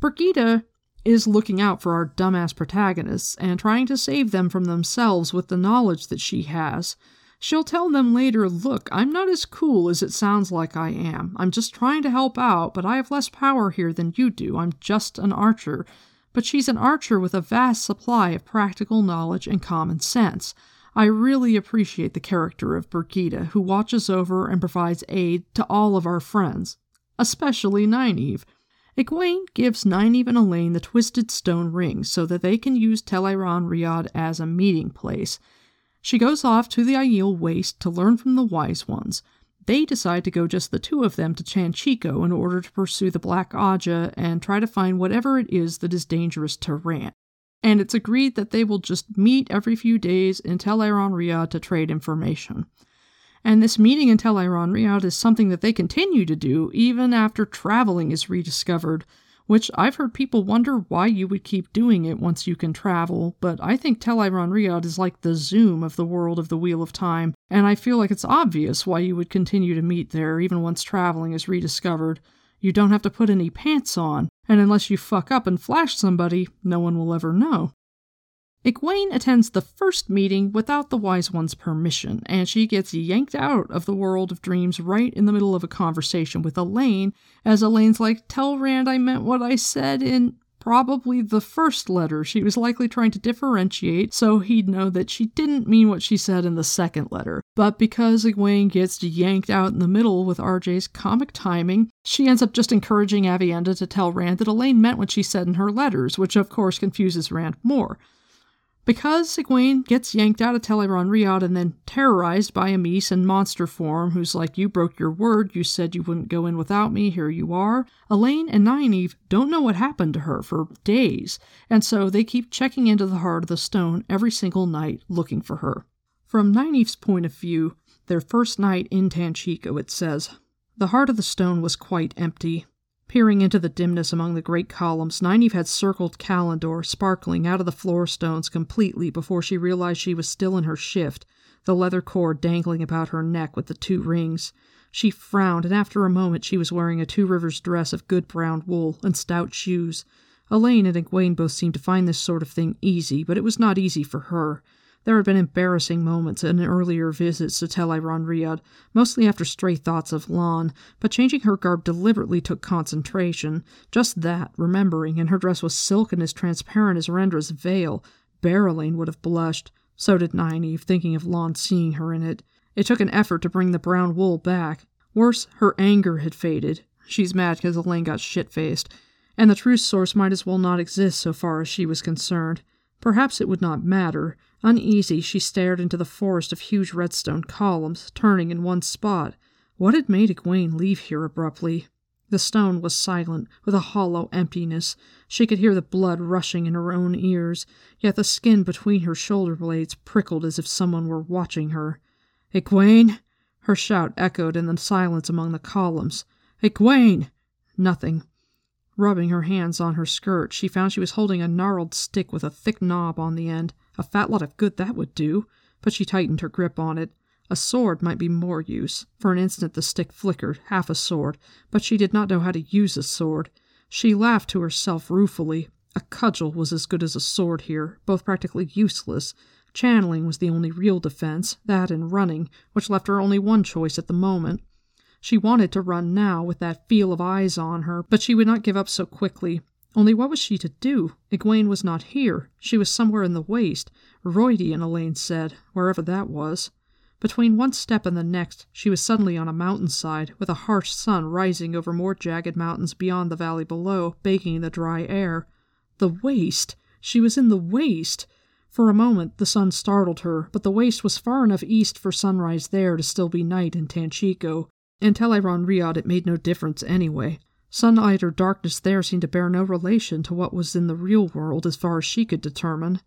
Birgitte is looking out for our dumbass protagonists and trying to save them from themselves with the knowledge that she has. She'll tell them later, look, I'm not as cool as it sounds like I am. I'm just trying to help out, but I have less power here than you do. I'm just an archer. But she's an archer with a vast supply of practical knowledge and common sense. I really appreciate the character of Birgitte, who watches over and provides aid to all of our friends, especially Nynaeve. Egwene gives Nynaeve and Elayne the Twisted Stone Ring so that they can use Tel'aran'rhiod as a meeting place. She goes off to the Aiel Waste to learn from the Wise Ones. They decide to go just the two of them to Tanchico in order to pursue the Black Ajah and try to find whatever it is that is dangerous to Rand and it's agreed that they will just meet every few days in Tel'aran'rhiod to trade information. And this meeting in Tel'aran'rhiod is something that they continue to do even after traveling is rediscovered, which I've heard people wonder why you would keep doing it once you can travel, but I think Tel'aran'rhiod is like the Zoom of the world of the Wheel of Time, and I feel like it's obvious why you would continue to meet there even once traveling is rediscovered. You don't have to put any pants on, and unless you fuck up and flash somebody, no one will ever know. Egwene attends the first meeting without the Wise One's permission, and she gets yanked out of the world of dreams right in the middle of a conversation with Elayne, as Elayne's like, Tell Rand I meant what I said in. probably the first letter. She was likely trying to differentiate so he'd know that she didn't mean what she said in the second letter. But because Egwene gets yanked out in the middle with RJ's comic timing, she ends up just encouraging Aviendha to tell Rand that Elayne meant what she said in her letters, which of course confuses Rand more. Because Egwene gets yanked out of Tel'aran'rhiod and then terrorized by Amys in monster form, who's like, You broke your word, you said you wouldn't go in without me, here you are. Elayne and Nynaeve don't know what happened to her for days, and so they keep checking into the heart of the stone every single night looking for her. From Nynaeve's point of view, their first night in Tanchico, it says, The heart of the stone was quite empty. Peering into the dimness among the great columns, Nynaeve had circled Callandor, sparkling out of the floor stones completely before she realized she was still in her shift, the leather cord dangling about her neck with the two rings. She frowned, and after a moment she was wearing a Two Rivers dress of good brown wool and stout shoes. Elayne and Egwene both seemed to find this sort of thing easy, but it was not easy for her. There had been embarrassing moments in earlier visits to Tel'aran'rhiod, mostly after stray thoughts of Lan, but changing her garb deliberately took concentration. Just that, remembering, and her dress was silk and as transparent as Rendra's veil. Berelain would have blushed. So did Nynaeve, thinking of Lan seeing her in it. It took an effort to bring the brown wool back. Worse, her anger had faded. She's mad because Elayne got shit-faced. And the true source might as well not exist so far as she was concerned. Perhaps it would not matter. Uneasy, she stared into the forest of huge redstone columns, turning in one spot. What had made Egwene leave here abruptly? The stone was silent, with a hollow emptiness. She could hear the blood rushing in her own ears, yet the skin between her shoulder blades prickled as if someone were watching her. Egwene! Her shout echoed in the silence among the columns. Egwene! Nothing. Rubbing her hands on her skirt, she found she was holding a gnarled stick with a thick knob on the end. A fat lot of good that would do, but she tightened her grip on it. A sword might be more use. For an instant the stick flickered, half a sword, but she did not know how to use a sword. She laughed to herself ruefully. A cudgel was as good as a sword here, both practically useless. Channeling was the only real defense, that and running, which left her only one choice at the moment. She wanted to run now, with that feel of eyes on her, but she would not give up so quickly. Only what was she to do? Egwene was not here. She was somewhere in the waste. Rhuidean, Elayne said, wherever that was. Between one step and the next, she was suddenly on a mountainside, with a harsh sun rising over more jagged mountains beyond the valley below, baking the dry air. The waste! She was in the waste! For a moment the sun startled her, but the waste was far enough east for sunrise there to still be night in Tanchico. In Tel'aran'rhiod it made no difference anyway. Sunlight or darkness there seemed to bear no relation to what was in the real world as far as she could determine.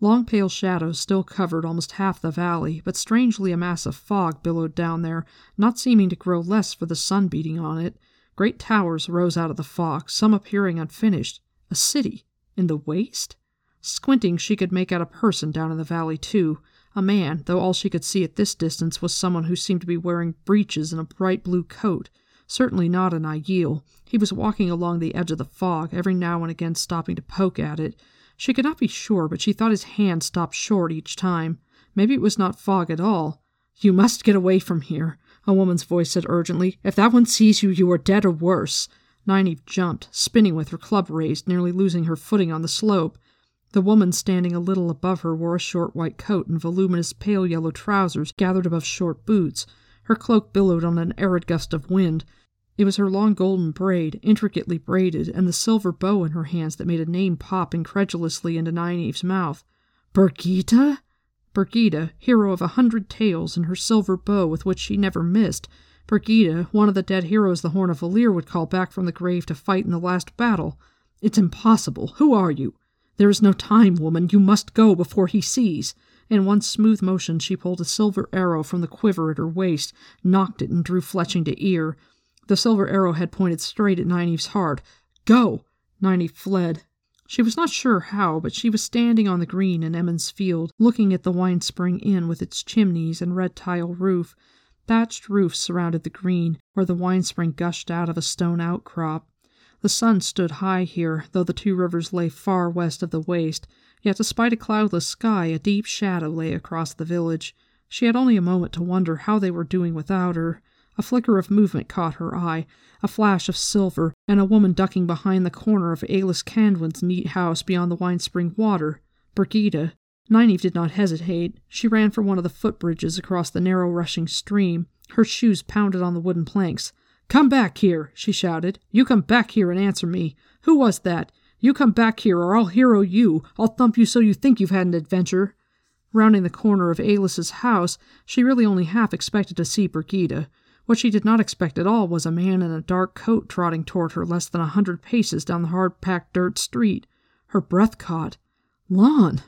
Long pale shadows still covered almost half the valley, but strangely a mass of fog billowed down there, not seeming to grow less for the sun beating on it. Great towers rose out of the fog, some appearing unfinished. A city? In the waste? Squinting, she could make out a person down in the valley, too. A man, though all she could see at this distance was someone who seemed to be wearing breeches and a bright blue coat. Certainly not an Aiel. He was walking along the edge of the fog, every now and again stopping to poke at it. She could not be sure, but she thought his hand stopped short each time. Maybe it was not fog at all. You must get away from here, a woman's voice said urgently. If that one sees you, you are dead or worse. Nynaeve jumped, spinning with her club raised, nearly losing her footing on the slope. The woman standing a little above her wore a short white coat and voluminous pale yellow trousers gathered above short boots. Her cloak billowed on an arid gust of wind. It was her long golden braid, intricately braided, and the silver bow in her hands that made a name pop incredulously into Nynaeve's mouth. Birgitte? Birgitte, hero of a hundred tales, and her silver bow with which she never missed. Birgitte, one of the dead heroes the Horn of Valere would call back from the grave to fight in the last battle. It's impossible. Who are you? There is no time, woman. You must go before he sees. In one smooth motion she pulled a silver arrow from the quiver at her waist, knocked it, and drew Fletching to ear. The silver arrow had pointed straight at Nynaeve's heart. Go! Nynaeve fled. She was not sure how, but she was standing on the green in Emond's Field, looking at the Wine Spring Inn with its chimneys and red tile roof. Thatched roofs surrounded the green, where the wine spring gushed out of a stone outcrop. The sun stood high here, though the two rivers lay far west of the waste, yet despite a cloudless sky a deep shadow lay across the village. She had only a moment to wonder how they were doing without her. A flicker of movement caught her eye, a flash of silver, and a woman ducking behind the corner of Alis Candwin's neat house beyond the wine spring water. Birgitte. Nynaeve did not hesitate. She ran for one of the footbridges across the narrow rushing stream. Her shoes pounded on the wooden planks. Come back here, she shouted. You come back here and answer me. Who was that? You come back here or I'll hero you. I'll thump you so you think you've had an adventure. Rounding the corner of Alis's house, she really only half expected to see Birgitte. What she did not expect at all was a man in a dark coat trotting toward her less than a hundred paces down the hard packed dirt street. Her breath caught. Lan!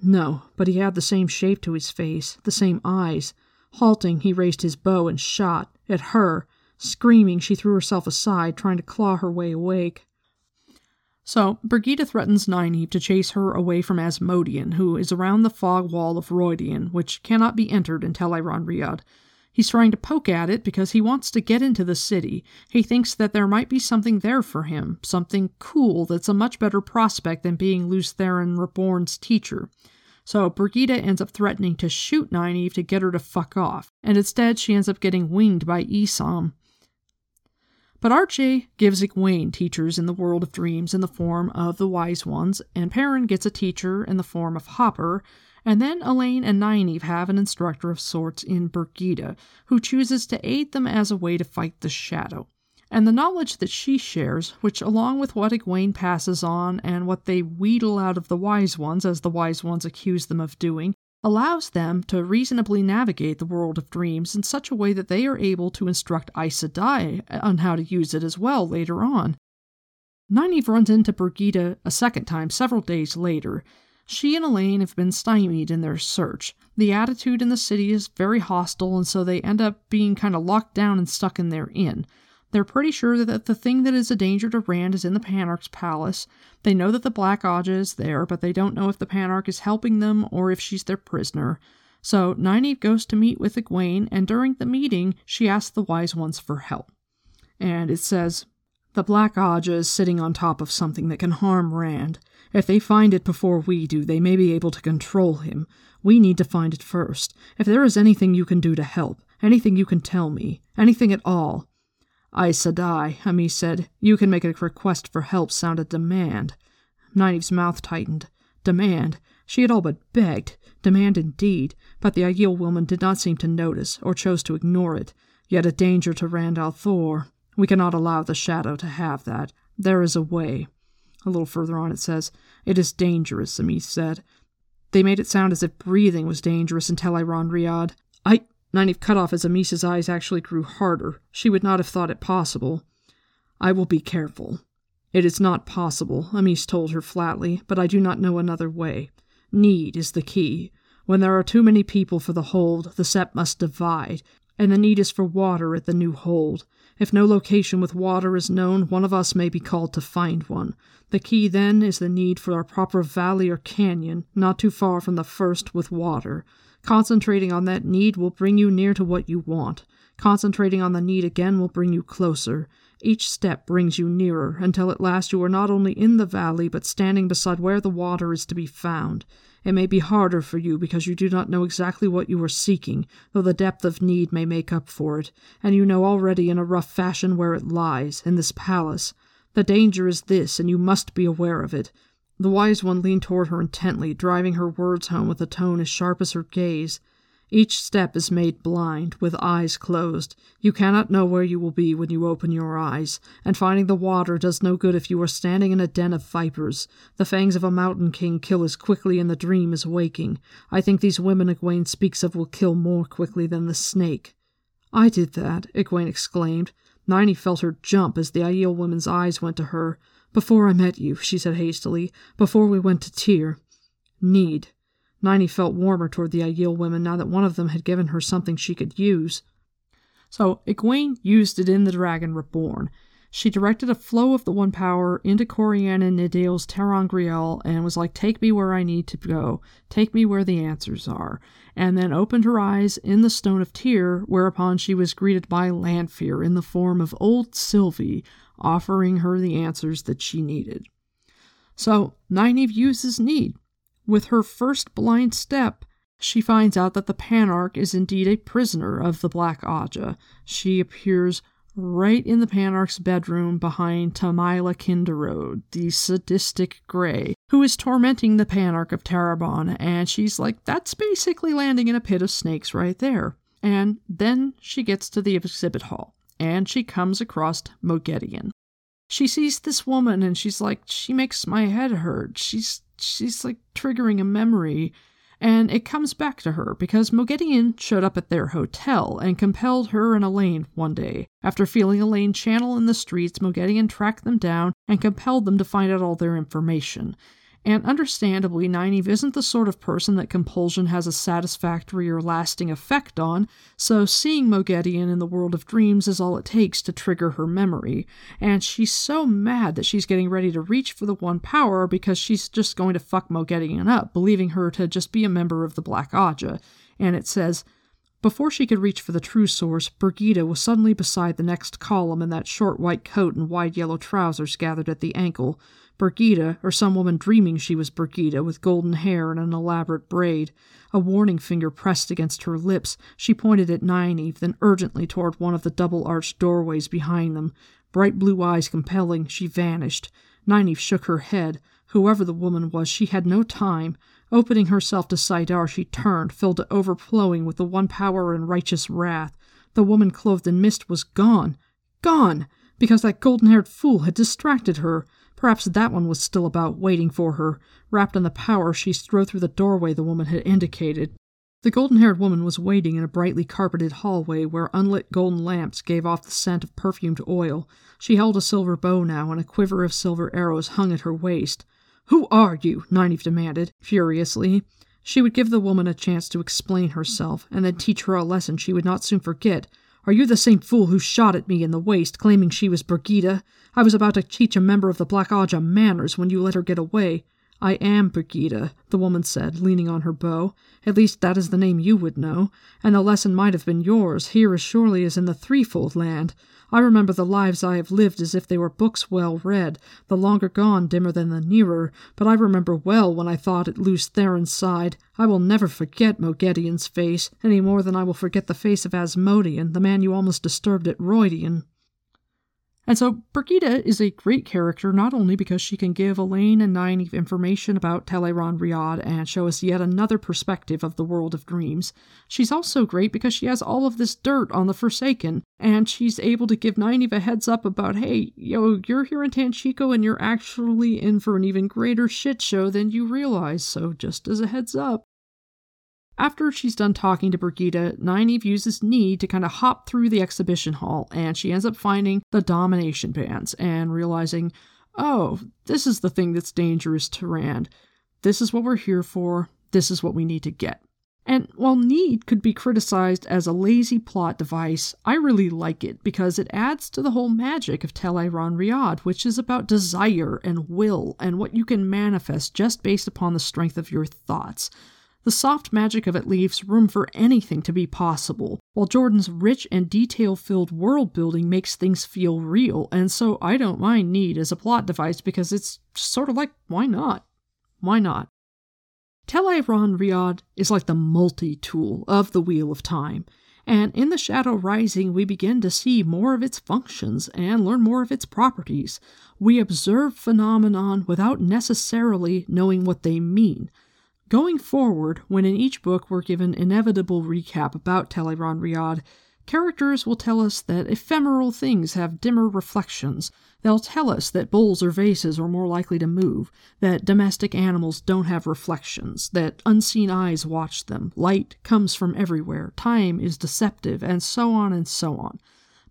No, but he had the same shape to his face, the same eyes. Halting, he raised his bow and shot at her. Screaming, she threw herself aside, trying to claw her way awake. So, Birgitte threatens Nynaeve to chase her away from Asmodean, who is around the fog wall of Rhuidean, which cannot be entered until in Tel'aran'rhiod. He's trying to poke at it because he wants to get into the city. He thinks that there might be something there for him, something cool that's a much better prospect than being Lews Therin Reborn's teacher. So Birgitte ends up threatening to shoot Nynaeve to get her to fuck off, and instead she ends up getting winged by Isam. But RJ gives Egwene teachers in the world of dreams in the form of the Wise Ones, and Perrin gets a teacher in the form of Hopper, and then Elayne and Nynaeve have an instructor of sorts in Birgitte, who chooses to aid them as a way to fight the Shadow. And the knowledge that she shares, which along with what Egwene passes on and what they wheedle out of the Wise Ones, as the Wise Ones accuse them of doing, allows them to reasonably navigate the world of dreams in such a way that they are able to instruct Aes Sedai on how to use it as well later on. Nynaeve runs into Birgitte a second time several days later. She and Elayne have been stymied in their search. The attitude in the city is very hostile, and so they end up being kind of locked down and stuck in their inn. They're pretty sure that the thing that is a danger to Rand is in the Panarch's palace. They know that the Black Ajah is there, but they don't know if the Panarch is helping them or if she's their prisoner. So Nynaeve goes to meet with Egwene, and during the meeting, she asks the Wise Ones for help. And it says, The Black Ajah is sitting on top of something that can harm Rand. If they find it before we do, they may be able to control him. We need to find it first. If there is anything you can do to help, anything you can tell me, anything at all, Aes Sedai, Amys said. You can make a request for help sound a demand. Nynaeve's mouth tightened. Demand? She had all but begged. Demand indeed, but the Aiel woman did not seem to notice, or chose to ignore it. Yet a danger to Rand al'Thor. We cannot allow the shadow to have that. There is a way. A little further on it says, It is dangerous, Amys said. They made it sound as if breathing was dangerous in Tel'aran'rhiod. I Nynaeve cut off as Amys's eyes actually grew harder. She would not have thought it possible. I will be careful. It is not possible, Amys told her flatly, but I do not know another way. Need is the key. When there are too many people for the hold, the sept must divide, and the need is for water at the new hold. If no location with water is known, one of us may be called to find one. The key then is the need for a proper valley or canyon, not too far from the first, with water. Concentrating on that need will bring you near to what you want. Concentrating on the need again will bring you closer. Each step brings you nearer, until at last you are not only in the valley, but standing beside where the water is to be found. It may be harder for you because you do not know exactly what you are seeking, though the depth of need may make up for it, and you know already in a rough fashion where it lies, in this palace. The danger is this, and you must be aware of it. The wise one leaned toward her intently, driving her words home with a tone as sharp as her gaze. Each step is made blind, with eyes closed. You cannot know where you will be when you open your eyes, and finding the water does no good if you are standing in a den of vipers. The fangs of a mountain king kill as quickly in the dream as waking. I think these women Egwene speaks of will kill more quickly than the snake. I did that, Egwene exclaimed. Nynaeve felt her jump as the Aiel woman's eyes went to her. Before I met you, she said hastily, before we went to Tear. Need. Nynaeve felt warmer toward the Aiel women now that one of them had given her something she could use. So Egwene used it in the Dragon Reborn. She directed a flow of the One Power into Corianin Nedeal's ter'angreal and was like, Take me where I need to go. Take me where the answers are. And then opened her eyes in the Stone of Tear, whereupon she was greeted by Lanfear in the form of old Sylvie, offering her the answers that she needed. So Nynaeve uses need. With her first blind step, She finds out that the Panarch is indeed a prisoner of the Black Ajah. She appears right in the Panarch's bedroom behind Temaile Kinderode, the sadistic Grey, who is tormenting the Panarch of Tarabon, and she's like, that's basically landing in a pit of snakes right there. And then she gets to the exhibit hall, and she comes across Moghedien. She sees this woman, and she's like, she makes my head hurt. She's she's like triggering a memory and it comes back to her because Moghedien showed up at their hotel and compelled her and Elayne one day. After feeling Elayne channel in the streets, Moghedien tracked them down and compelled them to find out all their information. And understandably, Nynaeve isn't the sort of person that compulsion has a satisfactory or lasting effect on, so seeing Moghedien in the world of dreams is all it takes to trigger her memory. And she's so mad that she's getting ready to reach for the One Power because she's just going to fuck Moghedien up, believing her to just be a member of the Black Ajah. And it says, before she could reach for the true source, Birgitte was suddenly beside the next column in that short white coat and wide yellow trousers gathered at the ankle. Birgitte, or some woman dreaming she was Birgitte, with golden hair and an elaborate braid. A warning finger pressed against her lips, she pointed at Nynaeve, then urgently toward one of the double arched doorways behind them. Bright blue eyes compelling, she vanished. Nynaeve shook her head. Whoever the woman was, she had no time. Opening herself to saidar, she turned, filled to overflowing with the one power and righteous wrath. The woman clothed in mist was gone. Gone! Because that golden haired fool had distracted her. Perhaps that one was still about, waiting for her, wrapped in the power she strode through the doorway the woman had indicated. The golden haired woman was waiting in a brightly carpeted hallway where unlit golden lamps gave off the scent of perfumed oil. She held a silver bow now, and a quiver of silver arrows hung at her waist. Who are you? Nynaeve demanded, furiously. She would give the woman a chance to explain herself, and then teach her a lesson she would not soon forget. Are you the same fool who shot at me in the Waste, claiming she was Birgitte? I was about to teach a member of the Black Ajah manners when you let her get away. I am Birgitte, the woman said, leaning on her bow. At least that is the name you would know, and the lesson might have been yours here as surely as in the threefold land. I remember the lives I have lived as if they were books well read, the longer gone dimmer than the nearer, but I remember well when I thought at Lews Therin's side. I will never forget Moghedien's face, any more than I will forget the face of Asmodean, the man you almost disturbed at Rhuidean. And so Birgitte is a great character not only because she can give Elayne and Nynaeve information about Tel'aran'rhiod and show us yet another perspective of the world of dreams, she's also great because she has all of this dirt on the Forsaken, and she's able to give Nynaeve a heads up about, hey, yo, you're here in Tanchico and you're actually in for an even greater shit show than you realize, so just as a heads up. After she's done talking to Birgitte, Nynaeve uses Need to kind of hop through the exhibition hall, and she ends up finding the domination bands and realizing, oh, this is the thing that's dangerous to Rand. This is what we're here for. This is what we need to get. And while Need could be criticized as a lazy plot device, I really like it because it adds to the whole magic of Tel'aran'rhiod, which is about desire and will and what you can manifest just based upon the strength of your thoughts. The soft magic of it leaves room for anything to be possible, while Jordan's rich and detail filled world building makes things feel real, and so I don't mind Need as a plot device because it's sort of like, why not? Why not? Tel'aran'rhiod is like the multi tool of the Wheel of Time, and in The Shadow Rising, we begin to see more of its functions and learn more of its properties. We observe phenomenon without necessarily knowing what they mean. Going forward, when in each book we're given inevitable recap about Tel'aran'rhiod, characters will tell us that ephemeral things have dimmer reflections. They'll tell us that bowls or vases are more likely to move, that domestic animals don't have reflections, that unseen eyes watch them, light comes from everywhere, time is deceptive, and so on and so on.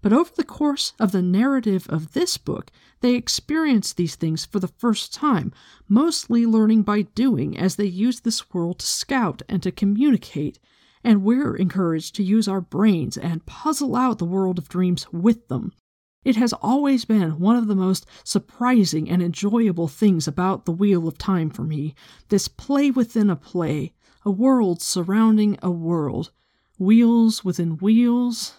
But over the course of the narrative of this book, they experience these things for the first time, mostly learning by doing as they use this world to scout and to communicate. And we're encouraged to use our brains and puzzle out the world of dreams with them. It has always been one of the most surprising and enjoyable things about the Wheel of Time for me this play within a play, a world surrounding a world, wheels within wheels,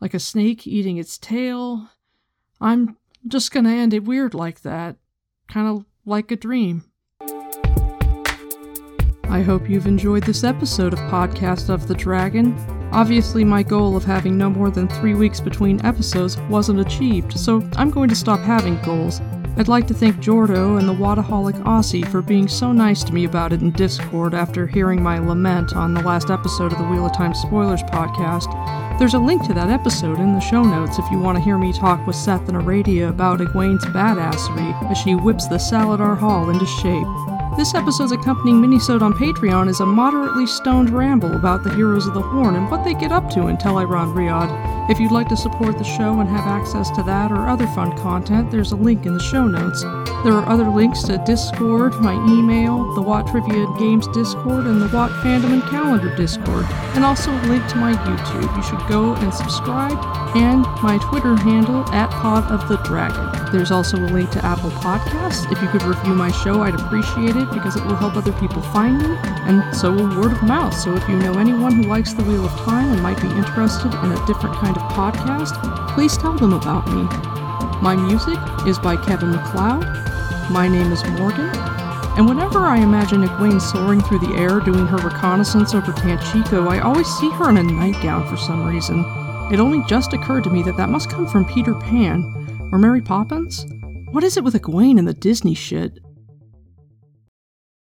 like a snake eating its tail. I'm just gonna end it weird like that, kind of like a dream. I hope you've enjoyed this episode of Podcast of the Dragon. Obviously, my goal of having no more than three weeks between episodes wasn't achieved, so I'm going to stop having goals. I'd like to thank Jordo and the WoTaholic Aussie for being so nice to me about it in Discord after hearing my lament on the last episode of the Wheel of Time Spoilers podcast. There's a link to that episode in the show notes if you want to hear me talk with Seth and Aradia about Egwene's badassery as she whips the Salidar Hall into shape. This episode's accompanying minisode on Patreon is a moderately stoned ramble about the heroes of the Horn and what they get up to in Tel'aran'rhiod. If you'd like to support the show and have access to that or other fun content, there's a link in the show notes. There are other links to Discord, my email, the WoT Trivia Games Discord, and the WoT Fandom and Calendar Discord, and also a link to my YouTube. You should go and subscribe, and my Twitter handle at Pod of the Dragon. There's also a link to Apple Podcasts. If you could review my show, I'd appreciate it because it will help other people find me, and so will word of mouth. So if you know anyone who likes The Wheel of Time and might be interested in a different kind of podcast, please tell them about me. My music is by Kevin MacLeod. My name is Morgan, and whenever I imagine Egwene soaring through the air doing her reconnaissance over Tanchico, I always see her in a nightgown for some reason. It only just occurred to me that that must come from Peter Pan. Or Mary Poppins? What is it with Egwene and the Disney shit?